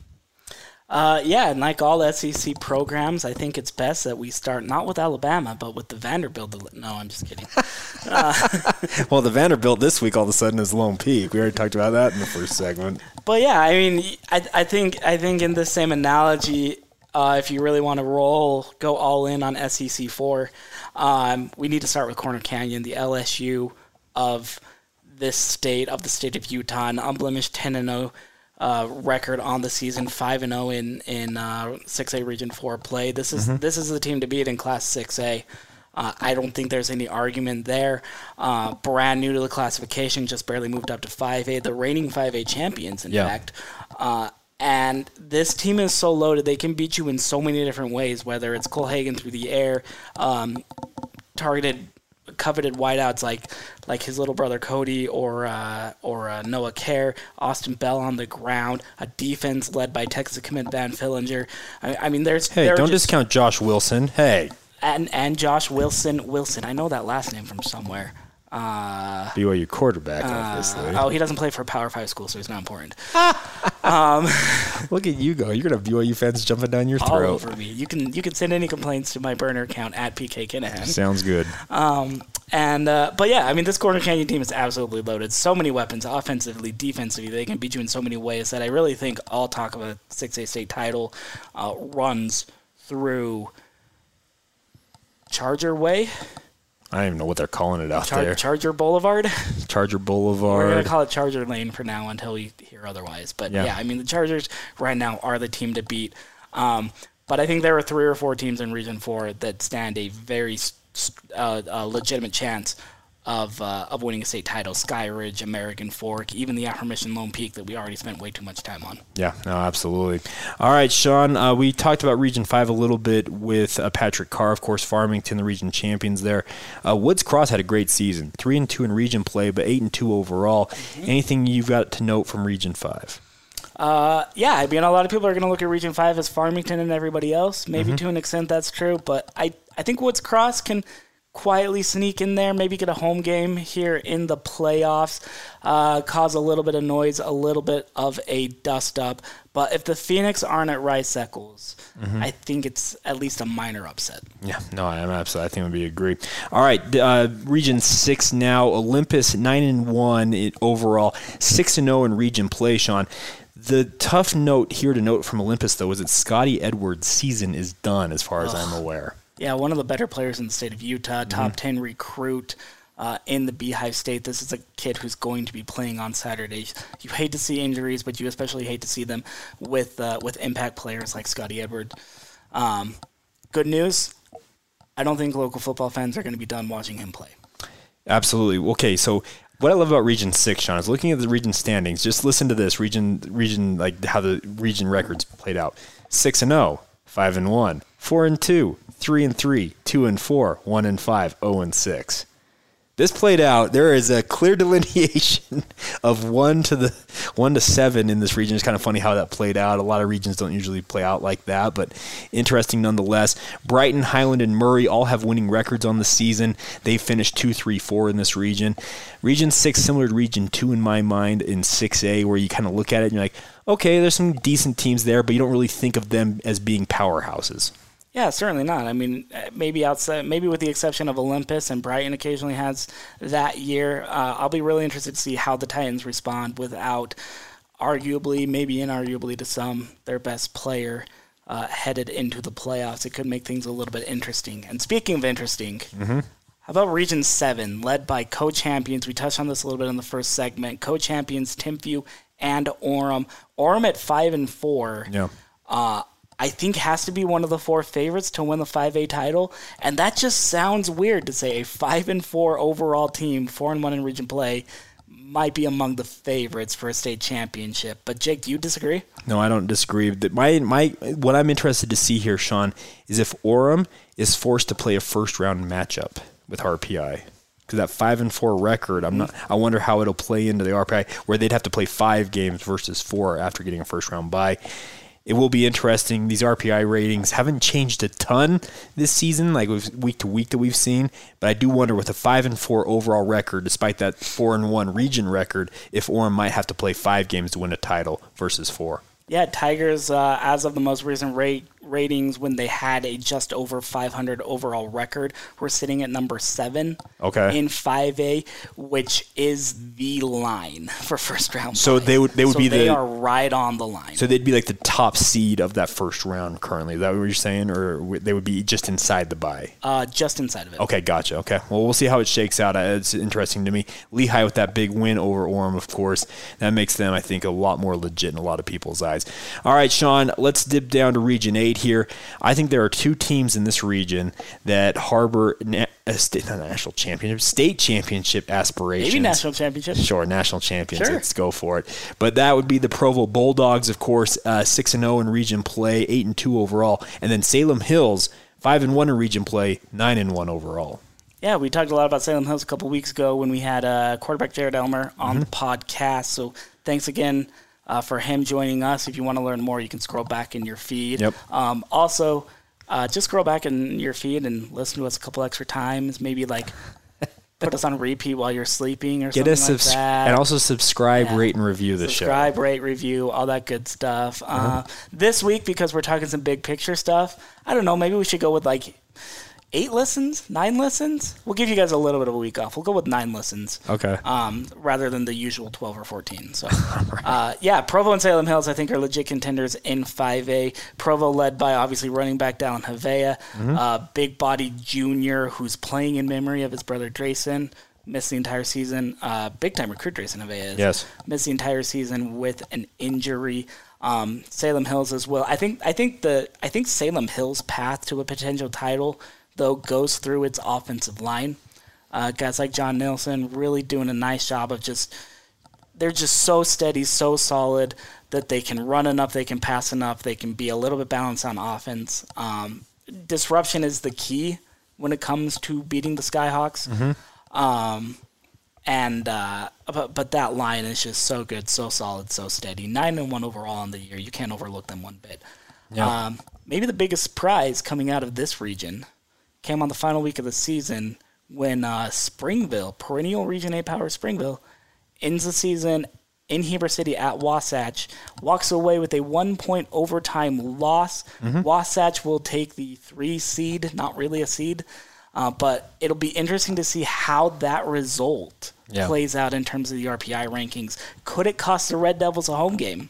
Uh, yeah, and like all SEC programs, I think it's best that we start not with Alabama, but with the Vanderbilt. No, I'm just kidding. Well, the Vanderbilt this week all of a sudden is Lone Peak. We already talked about that in the first segment. But yeah, I mean, I, I think I think in the same analogy, uh, if you really want to roll, go all in on SEC four. Um, we need to start with Corner Canyon, the LSU of this state of the state of Utah, an unblemished ten and zero. Uh, record on the season, five and zero in in uh, six A Region Four play. This is this is the team to beat in Class Six A. Uh, I don't think there's any argument there. Uh, brand new to the classification, just barely moved up to 5A, the reigning 5A champions, in Yeah. fact. Uh, and this team is so loaded, they can beat you in so many different ways, whether it's Cole Hagen through the air, um, targeted, coveted wideouts like like his little brother Cody or uh, or uh, Noah Kerr, Austin Bell on the ground, a defense led by Texas commit Van Fillinger. I, I mean, there's Hey, there don't just- discount Josh Wilson. Hey, and and Josh Wilson Wilson. I know that last name from somewhere. Uh, BYU quarterback, obviously. oh, he doesn't play for a Power Five school, so it's not important. Look at you go. You're going to have BYU fans jumping down your throat. All over me. You can you can send any complaints to my burner account at PK Kinahan. Sounds good. And uh, but yeah, I mean this Corner Canyon team is absolutely loaded. So many weapons, offensively, defensively. They can beat you in so many ways that I really think all talk of a six A state title uh, runs through Charger Way, I don't even know what they're calling it out Char- there. Charger Boulevard. Charger Boulevard. We're gonna call it Charger Lane for now until we hear otherwise. But Yeah. yeah, I mean the Chargers right now are the team to beat. Um, but I think there are three or four teams in Region Four that stand a very uh, uh, legitimate chance of uh, of winning a state title. Sky Ridge, American Fork, even the aforementioned Lone Peak that we already spent way too much time on. Yeah, no, absolutely. All right, Sean, uh, we talked about Region 5 a little bit with uh, Patrick Carr, of course, Farmington, the region champions there. Uh, Woods Cross had a great season 3 and 2 in region play, but 8 and 2 overall. Anything you've got to note from Region 5? Uh, yeah, I mean, a lot of people are going to look at Region Five as Farmington and everybody else. Maybe to an extent that's true, but I I think Woods Cross can quietly sneak in there, maybe get a home game here in the playoffs, uh, cause a little bit of noise, a little bit of a dust up. But if the Phoenix aren't at Rice Eccles, I think it's at least a minor upset. Yeah, no, I'm absolutely. I think we agree. All right, uh, Region Six now. Olympus nine and one overall, six and zero in region play. Sean, the tough note here to note from Olympus though is that Scotty Edwards' season is done, as far as I'm aware. Yeah, one of the better players in the state of Utah, top 10 recruit uh, in the Beehive State. This is a kid who's going to be playing on Saturdays. You hate to see injuries, but you especially hate to see them with uh, with impact players like Scotty Edward. Um, good news, I don't think local football fans are going to be done watching him play. Absolutely. Okay, so what I love about Region Six, Sean, is looking at the region standings. Just listen to this region, region like how the region records played out: six and 0, 5 and one, four and two, three and three, two and four, one and five, zero and six. This played out. There is a clear delineation of one to the one to seven in this region. It's kind of funny how that played out. A lot of regions don't usually play out like that, but interesting nonetheless. Brighton, Highland, and Murray all have winning records on the season. They finished two, three, four in this region. Region six, similar to Region two in my mind, in six A, where you kind of look at it and you're like, okay, there's some decent teams there, but you don't really think of them as being powerhouses. Yeah, certainly not. I mean, uh, maybe outside, maybe with the exception of Olympus and Brighton occasionally has that year. Uh, I'll be really interested to see how the Titans respond without, arguably, maybe inarguably to some, their best player uh, headed into the playoffs. It could make things a little bit interesting. And speaking of interesting, how about Region 7, led by co champions? We touched on this a little bit in the first segment. Co champions Timpview and Orem. Orem at 5 and 4 Yeah. uh, I think has to be one of the four favorites to win the 5A title, and that just sounds weird to say a five and four overall team, four and one in region play, might be among the favorites for a state championship. But Jake, do you disagree? No, I don't disagree. My my what I'm interested to see here, Sean, is if Orem is forced to play a first round matchup with RPI. Because that five and four record, I'm not. I wonder how it'll play into the RPI, where they'd have to play five games versus four after getting a first round bye it will be interesting. These RPI ratings haven't changed a ton this season, like week to week that we've seen. But I do wonder, with a five and four overall record, despite that four and one region record, if Orem might have to play five games to win a title versus four. Yeah, Tigers, uh, as of the most recent rate ratings, when they had a just over 500 overall record, were sitting at number seven. Okay. In 5A, which is the line for first round. So play. they would they would so be they the are right on the line. So they'd be like the top seed of that first round currently. Is that what you're saying, or they would be just inside the bye? Uh, just inside of it. Okay, gotcha. Okay, well we'll see how it shakes out. It's interesting to me. Lehi with that big win over Orem, of course, that makes them I think a lot more legit in a lot of people's eyes. All right, Sean, let's dip down to Region Eight here. I think there are two teams in this region that harbor na- a state, not national championship, state championship aspirations. Maybe national championship. Sure, national champions. Sure. Let's go for it. But that would be the Provo Bulldogs, of course, uh, six and zero in region play, eight and two overall, and then Salem Hills, five and one in region play, nine and one overall. Yeah, we talked a lot about Salem Hills a couple weeks ago when we had uh, quarterback Jared Elmer on mm-hmm. the podcast. So thanks again uh, for him joining us. If you want to learn more, you can scroll back in your feed. Yep. Um, also, uh, just scroll back in your feed and listen to us a couple extra times. Maybe like put us on repeat while you're sleeping or Get something us subs- like that. And also subscribe, yeah. rate, and review the subscribe, show. Subscribe, rate, review, all that good stuff. Uh-huh. Uh, this week, because we're talking some big picture stuff, I don't know, maybe we should go with like eight listens, nine listens. We'll give you guys a little bit of a week off. We'll go with nine listens. Okay. Um, rather than the usual twelve or fourteen. So, right. uh, yeah, Provo and Salem Hills, I think, are legit contenders in five A. Provo led by obviously running back Dallin Havea, mm-hmm. uh, big body junior who's playing in memory of his brother Drayson. Missed the entire season. Uh, big time recruit Drayson Havea is. Yes. Missed the entire season with an injury. Um, Salem Hills as well. I think I think the I think Salem Hills' path to a potential title though, goes through its offensive line. Uh, guys like John Nilsson really doing a nice job of just they're just so steady, so solid that they can run enough, they can pass enough, they can be a little bit balanced on offense. Um, disruption is the key when it comes to beating the Skyhawks. Mm-hmm. Um, and uh, but but that line is just so good, so solid, so steady. Nine and one overall in the year. You can't overlook them one bit. Yeah. Um, maybe the biggest prize coming out of this region came on the final week of the season when uh, Springville, perennial Region Eight power Springville, ends the season in Heber City at Wasatch, walks away with a one point overtime loss. Mm-hmm. Wasatch will take the three seed, not really a seed, uh, but it'll be interesting to see how that result yeah. plays out in terms of the RPI rankings. Could it cost the Red Devils a home game?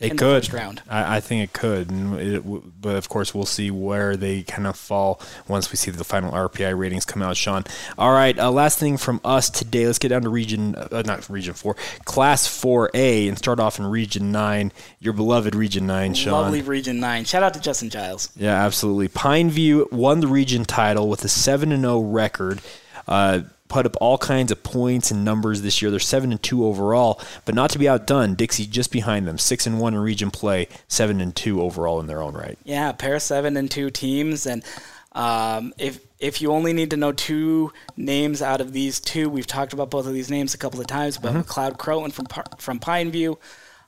It could. round. I, I, think it could, it, but of course we'll see where they kind of fall once we see the final RPI ratings come out. Sean. All right. Uh, last thing from us today. Let's get down to region, uh, not region four, class four A, and start off in region nine. Your beloved region nine, Sean. Lovely region nine. Shout out to Justin Giles. Yeah, absolutely. Pineview won the region title with a seven and zero oh record. Uh, put up all kinds of points and numbers this year. They're seven and two overall, but not to be outdone. Dixie just behind them, six and one in region play, seven and two overall in their own right. Yeah, pair of seven and two teams, and um, if if you only need to know two names out of these two, we've talked about both of these names a couple of times, but mm-hmm. McLeod Croton from from Pineview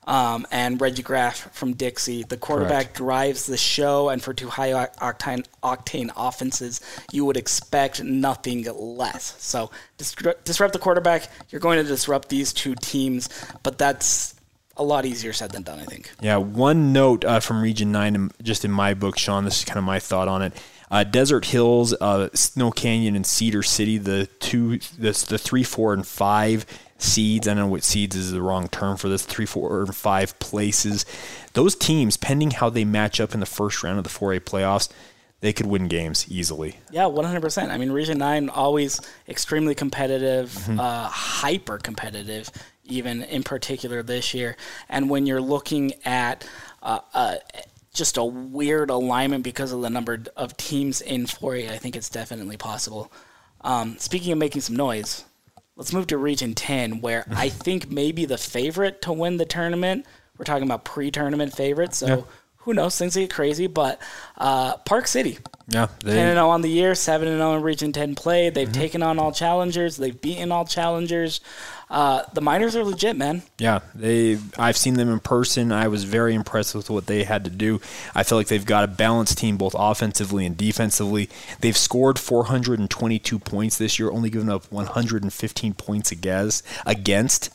um, and Reggie Graff from Dixie. The quarterback Correct. drives the show, and for two high octane, octane offenses, you would expect nothing less. So disrupt the quarterback, you're going to disrupt these two teams, but that's a lot easier said than done, I think. Yeah, one note uh, from Region 9, just in my book, Sean, this is kind of my thought on it. Uh, Desert Hills, uh, Snow Canyon, and Cedar City, the two, the, the three, four, and five seeds. I don't know what seeds is the wrong term for this. Three, four, and five places. Those teams, pending how they match up in the first round of the 4A playoffs, they could win games easily. Yeah, 100%. I mean, Region 9 always extremely competitive, mm-hmm. uh, hyper competitive, even in particular this year. And when you're looking at uh, uh, just a weird alignment because of the number of teams in 4A, I think it's definitely possible. Um, speaking of making some noise, let's move to Region 10, where I think maybe the favorite to win the tournament. We're talking about pre-tournament favorites, so Yeah. who knows? Things get crazy, but uh, Park City. Yeah, 10 and they, 0 on the year, 7 and 0 in Region 10 play. They've Mm-hmm. taken on all challengers. They've beaten all challengers. Uh, the miners are legit, man. yeah, they. I've seen them in person. I was very impressed with what they had to do. I feel like they've got a balanced team, both offensively and defensively. They've scored 422 points this year, only given up 115 points against. Against.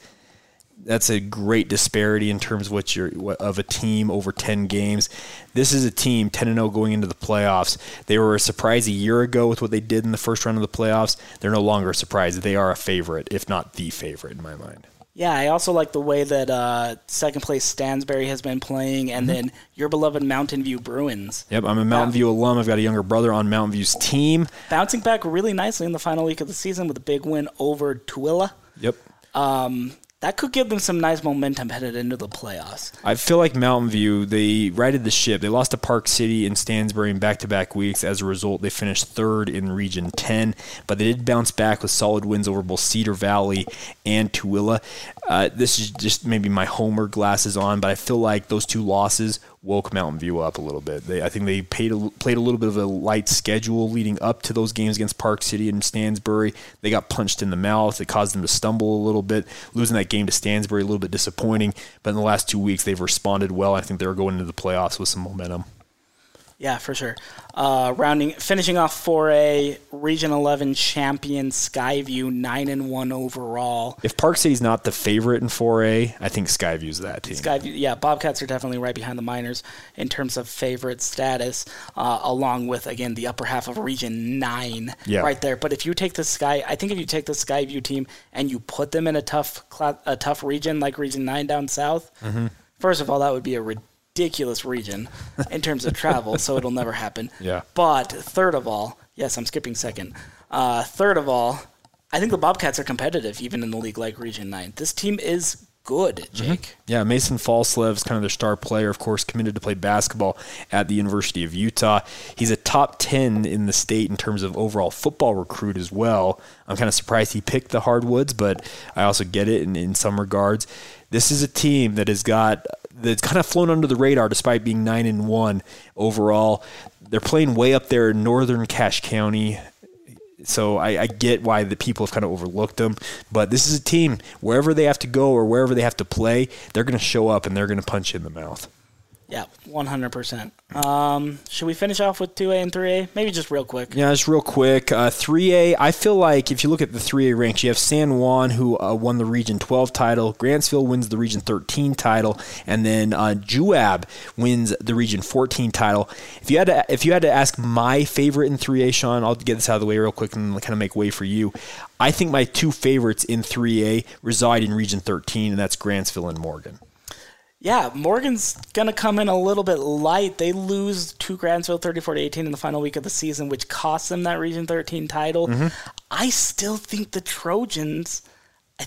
That's a great disparity in terms of what you're of a team over 10 games. This is a team 10 and 0 going into the playoffs. They were a surprise a year ago with what they did in the first round of the playoffs. They're no longer a surprise. They are a favorite, if not the favorite in my mind. Yeah, I also like the way that uh, second place Stansbury has been playing, Mm-hmm. and then your beloved Mountain View Bruins Yep, I'm a Mountain View alum. I've got a younger brother on Mountain View's team. bouncing back really nicely in the final week of the season with a big win over Tooele. Yep. That could give them some nice momentum headed into the playoffs. I feel like Mountain View, they righted the ship. They lost to Park City and Stansbury in back to back weeks. As a result, they finished third in Region 10, but they did bounce back with solid wins over both Cedar Valley and Tooele. Uh, this is just maybe my Homer glasses on, but I feel like those two losses woke Mountain View up a little bit. They, I think they a, played a little bit of a light schedule leading up to those games against Park City and Stansbury. They got punched in the mouth. It caused them to stumble a little bit. Losing that game to Stansbury a little bit disappointing, but in the last two weeks they've responded well. I think they're going into the playoffs with some momentum. Yeah, for sure. Uh, rounding, finishing off for a Region 11 champion Skyview, nine and one overall. If Park City's not the favorite in 4A, I think Skyview's that team. Skyview, yeah, Bobcats are definitely right behind the Miners in terms of favorite status, uh, along with again the upper half of Region Nine, Yeah. right there. But if you take the Sky, I think if you take the Skyview team and you put them in a tough, a tough region like Region Nine down south, Mm-hmm. first of all, that would be a ridiculous region in terms of travel, so it'll never happen. Yeah. But third of all, yes, I'm skipping second. Uh, third of all, I think the Bobcats are competitive even in the league like Region Nine. This team is good, Jake. Yeah, Mason Falslev is kind of their star player, of course, committed to play basketball at the University of Utah. He's a top 10 in the state in terms of overall football recruit as well. I'm kind of surprised he picked the hardwoods, but I also get it in, in some regards. This is a team that has got that's kind of flown under the radar despite being 9 and 1 overall. They're playing way up there in northern Cache County so I, I get why the people have kind of overlooked them. But this is a team wherever they have to go or wherever they have to play, they're going to show up and they're going to punch you in the mouth. Yeah, one hundred percent. Um, should we finish off with two A and three A? Maybe just real quick. Yeah, just real quick. Uh, 3A, I feel like if you look at the 3A ranks, you have San Juan, who uh, won the Region 12 title. Grantsville wins the Region 13 title. And then uh, Juab wins the Region 14 title. If you had to, if you had to ask my favorite in 3A, Sean, I'll get this out of the way real quick and kind of make way for you. I think my two favorites in 3A reside in Region 13, and that's Grantsville and Morgan. Yeah, Morgan's gonna come in a little bit light. They lose to Grantsville 34 to 18 in the final week of the season, which cost them that Region 13 title. Mm-hmm. I still think the Trojans. I,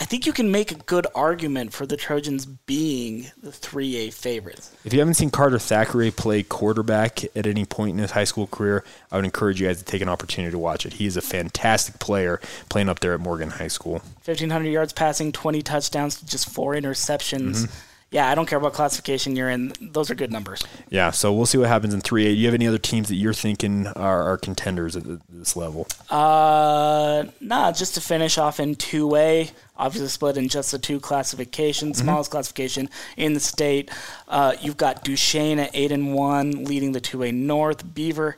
I think you can make a good argument for the Trojans being the 3A favorites. If you haven't seen Carter Thackeray play quarterback at any point in his high school career, I would encourage you guys to take an opportunity to watch it. He is a fantastic player playing up there at Morgan High School. 1,500 yards passing, 20 touchdowns, just four interceptions. Mm-hmm. Yeah, I don't care what classification you're in. Those are good numbers. Yeah, so we'll see what happens in 3A. Do you have any other teams that you're thinking are, are contenders at this level? Uh, nah, just to finish off in 2A, obviously split in just the two classifications, smallest classification in the state. Uh, you've got Duchesne at 8 and 1, leading the 2A North. Beaver,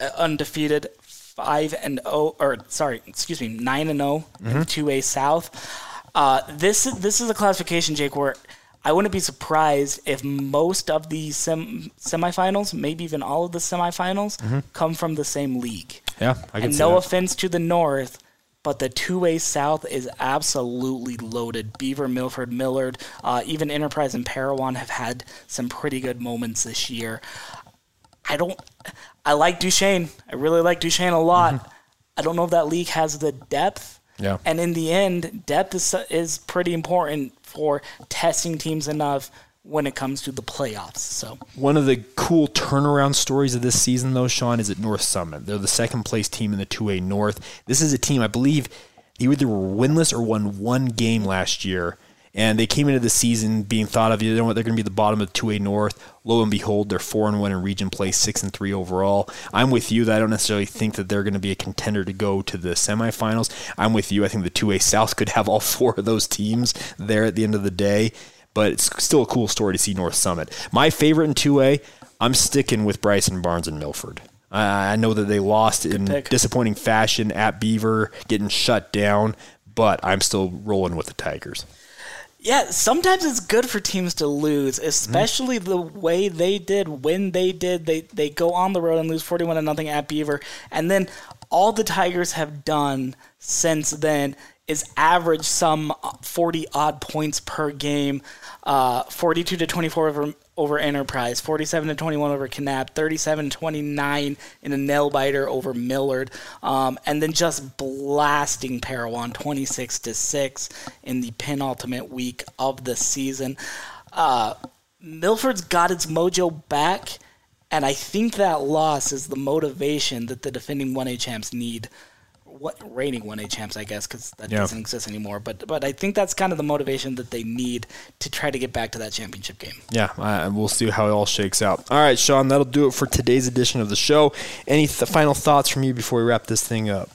uh, undefeated, 5 and 0, or sorry, excuse me, 9 and 0 in 2A South. Uh, this, this is a classification, Jake, where I wouldn't be surprised if most of the sem- semifinals, maybe even all of the semifinals, come from the same league. Yeah, I can And no that. offense to the North, but the 2A South is absolutely loaded. Beaver, Milford, Millard, uh, even Enterprise and Parowan have had some pretty good moments this year. I don't. I like Duchesne. I really like Duchesne a lot. I don't know if that league has the depth. Yeah. And in the end, depth is is pretty important for testing teams enough when it comes to the playoffs. So one of the cool turnaround stories of this season, though, Sean, is at North Summit. They're the second place team in the 2A North. This is a team I believe either were winless or won one game last year. And they came into the season being thought of, you know what, they're going to be the bottom of 2A North. Lo and behold, they're 4 and 1 in region play, 6 and 3 overall. I'm with you that I don't necessarily think that they're going to be a contender to go to the semifinals. I'm with you. I think the 2A South could have all four of those teams there at the end of the day but it's still a cool story to see North Summit. My favorite in 2A, I'm sticking with Bryson Barnes and Milford. I know that they lost in disappointing fashion at Beaver, getting shut down, but I'm still rolling with the Tigers. Yeah, sometimes it's good for teams to lose, especially mm-hmm. the way they did when they did. They they go on the road and lose forty-one to nothing at Beaver, and then all the Tigers have done since then is average some 40 odd points per game. Uh, 42 to 24 over, over Enterprise, 47 to 21 over Kanab, 37 29 in a nail biter over Millard, um, and then just blasting Parowan 26 to 6 in the penultimate week of the season. Uh, Milford's got its mojo back, and I think that loss is the motivation that the defending 1A champs need what reigning one A champs, I guess, because that yeah. doesn't exist anymore. But but I think that's kind of the motivation that they need to try to get back to that championship game. Yeah, uh, we'll see how it all shakes out. All right, Sean, that'll do it for today's edition of the show. Any th- final thoughts from you before we wrap this thing up?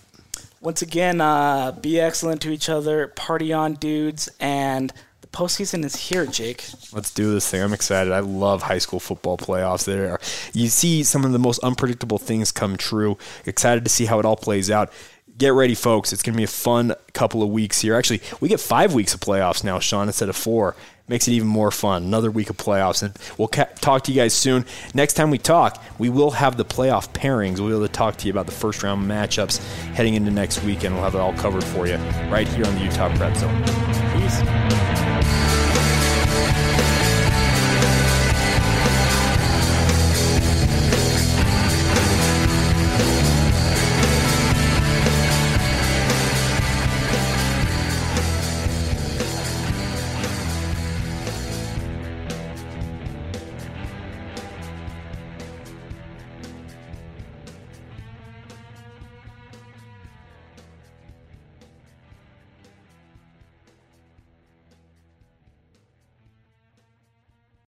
Once again, uh, be excellent to each other, party on, dudes, and the postseason is here, Jake. Let's do this thing. I'm excited. I love high school football playoffs. There, you see some of the most unpredictable things come true. Excited to see how it all plays out get ready, folks. It's going to be a fun couple of weeks here. Actually, we get five weeks of playoffs now, Sean, instead of four. Makes it even more fun. Another week of playoffs. And we'll ca- talk to you guys soon. Next time we talk, we will have the playoff pairings. We'll be able to talk to you about the first round matchups heading into next weekend. We'll have it all covered for you right here on the Utah Prep Zone.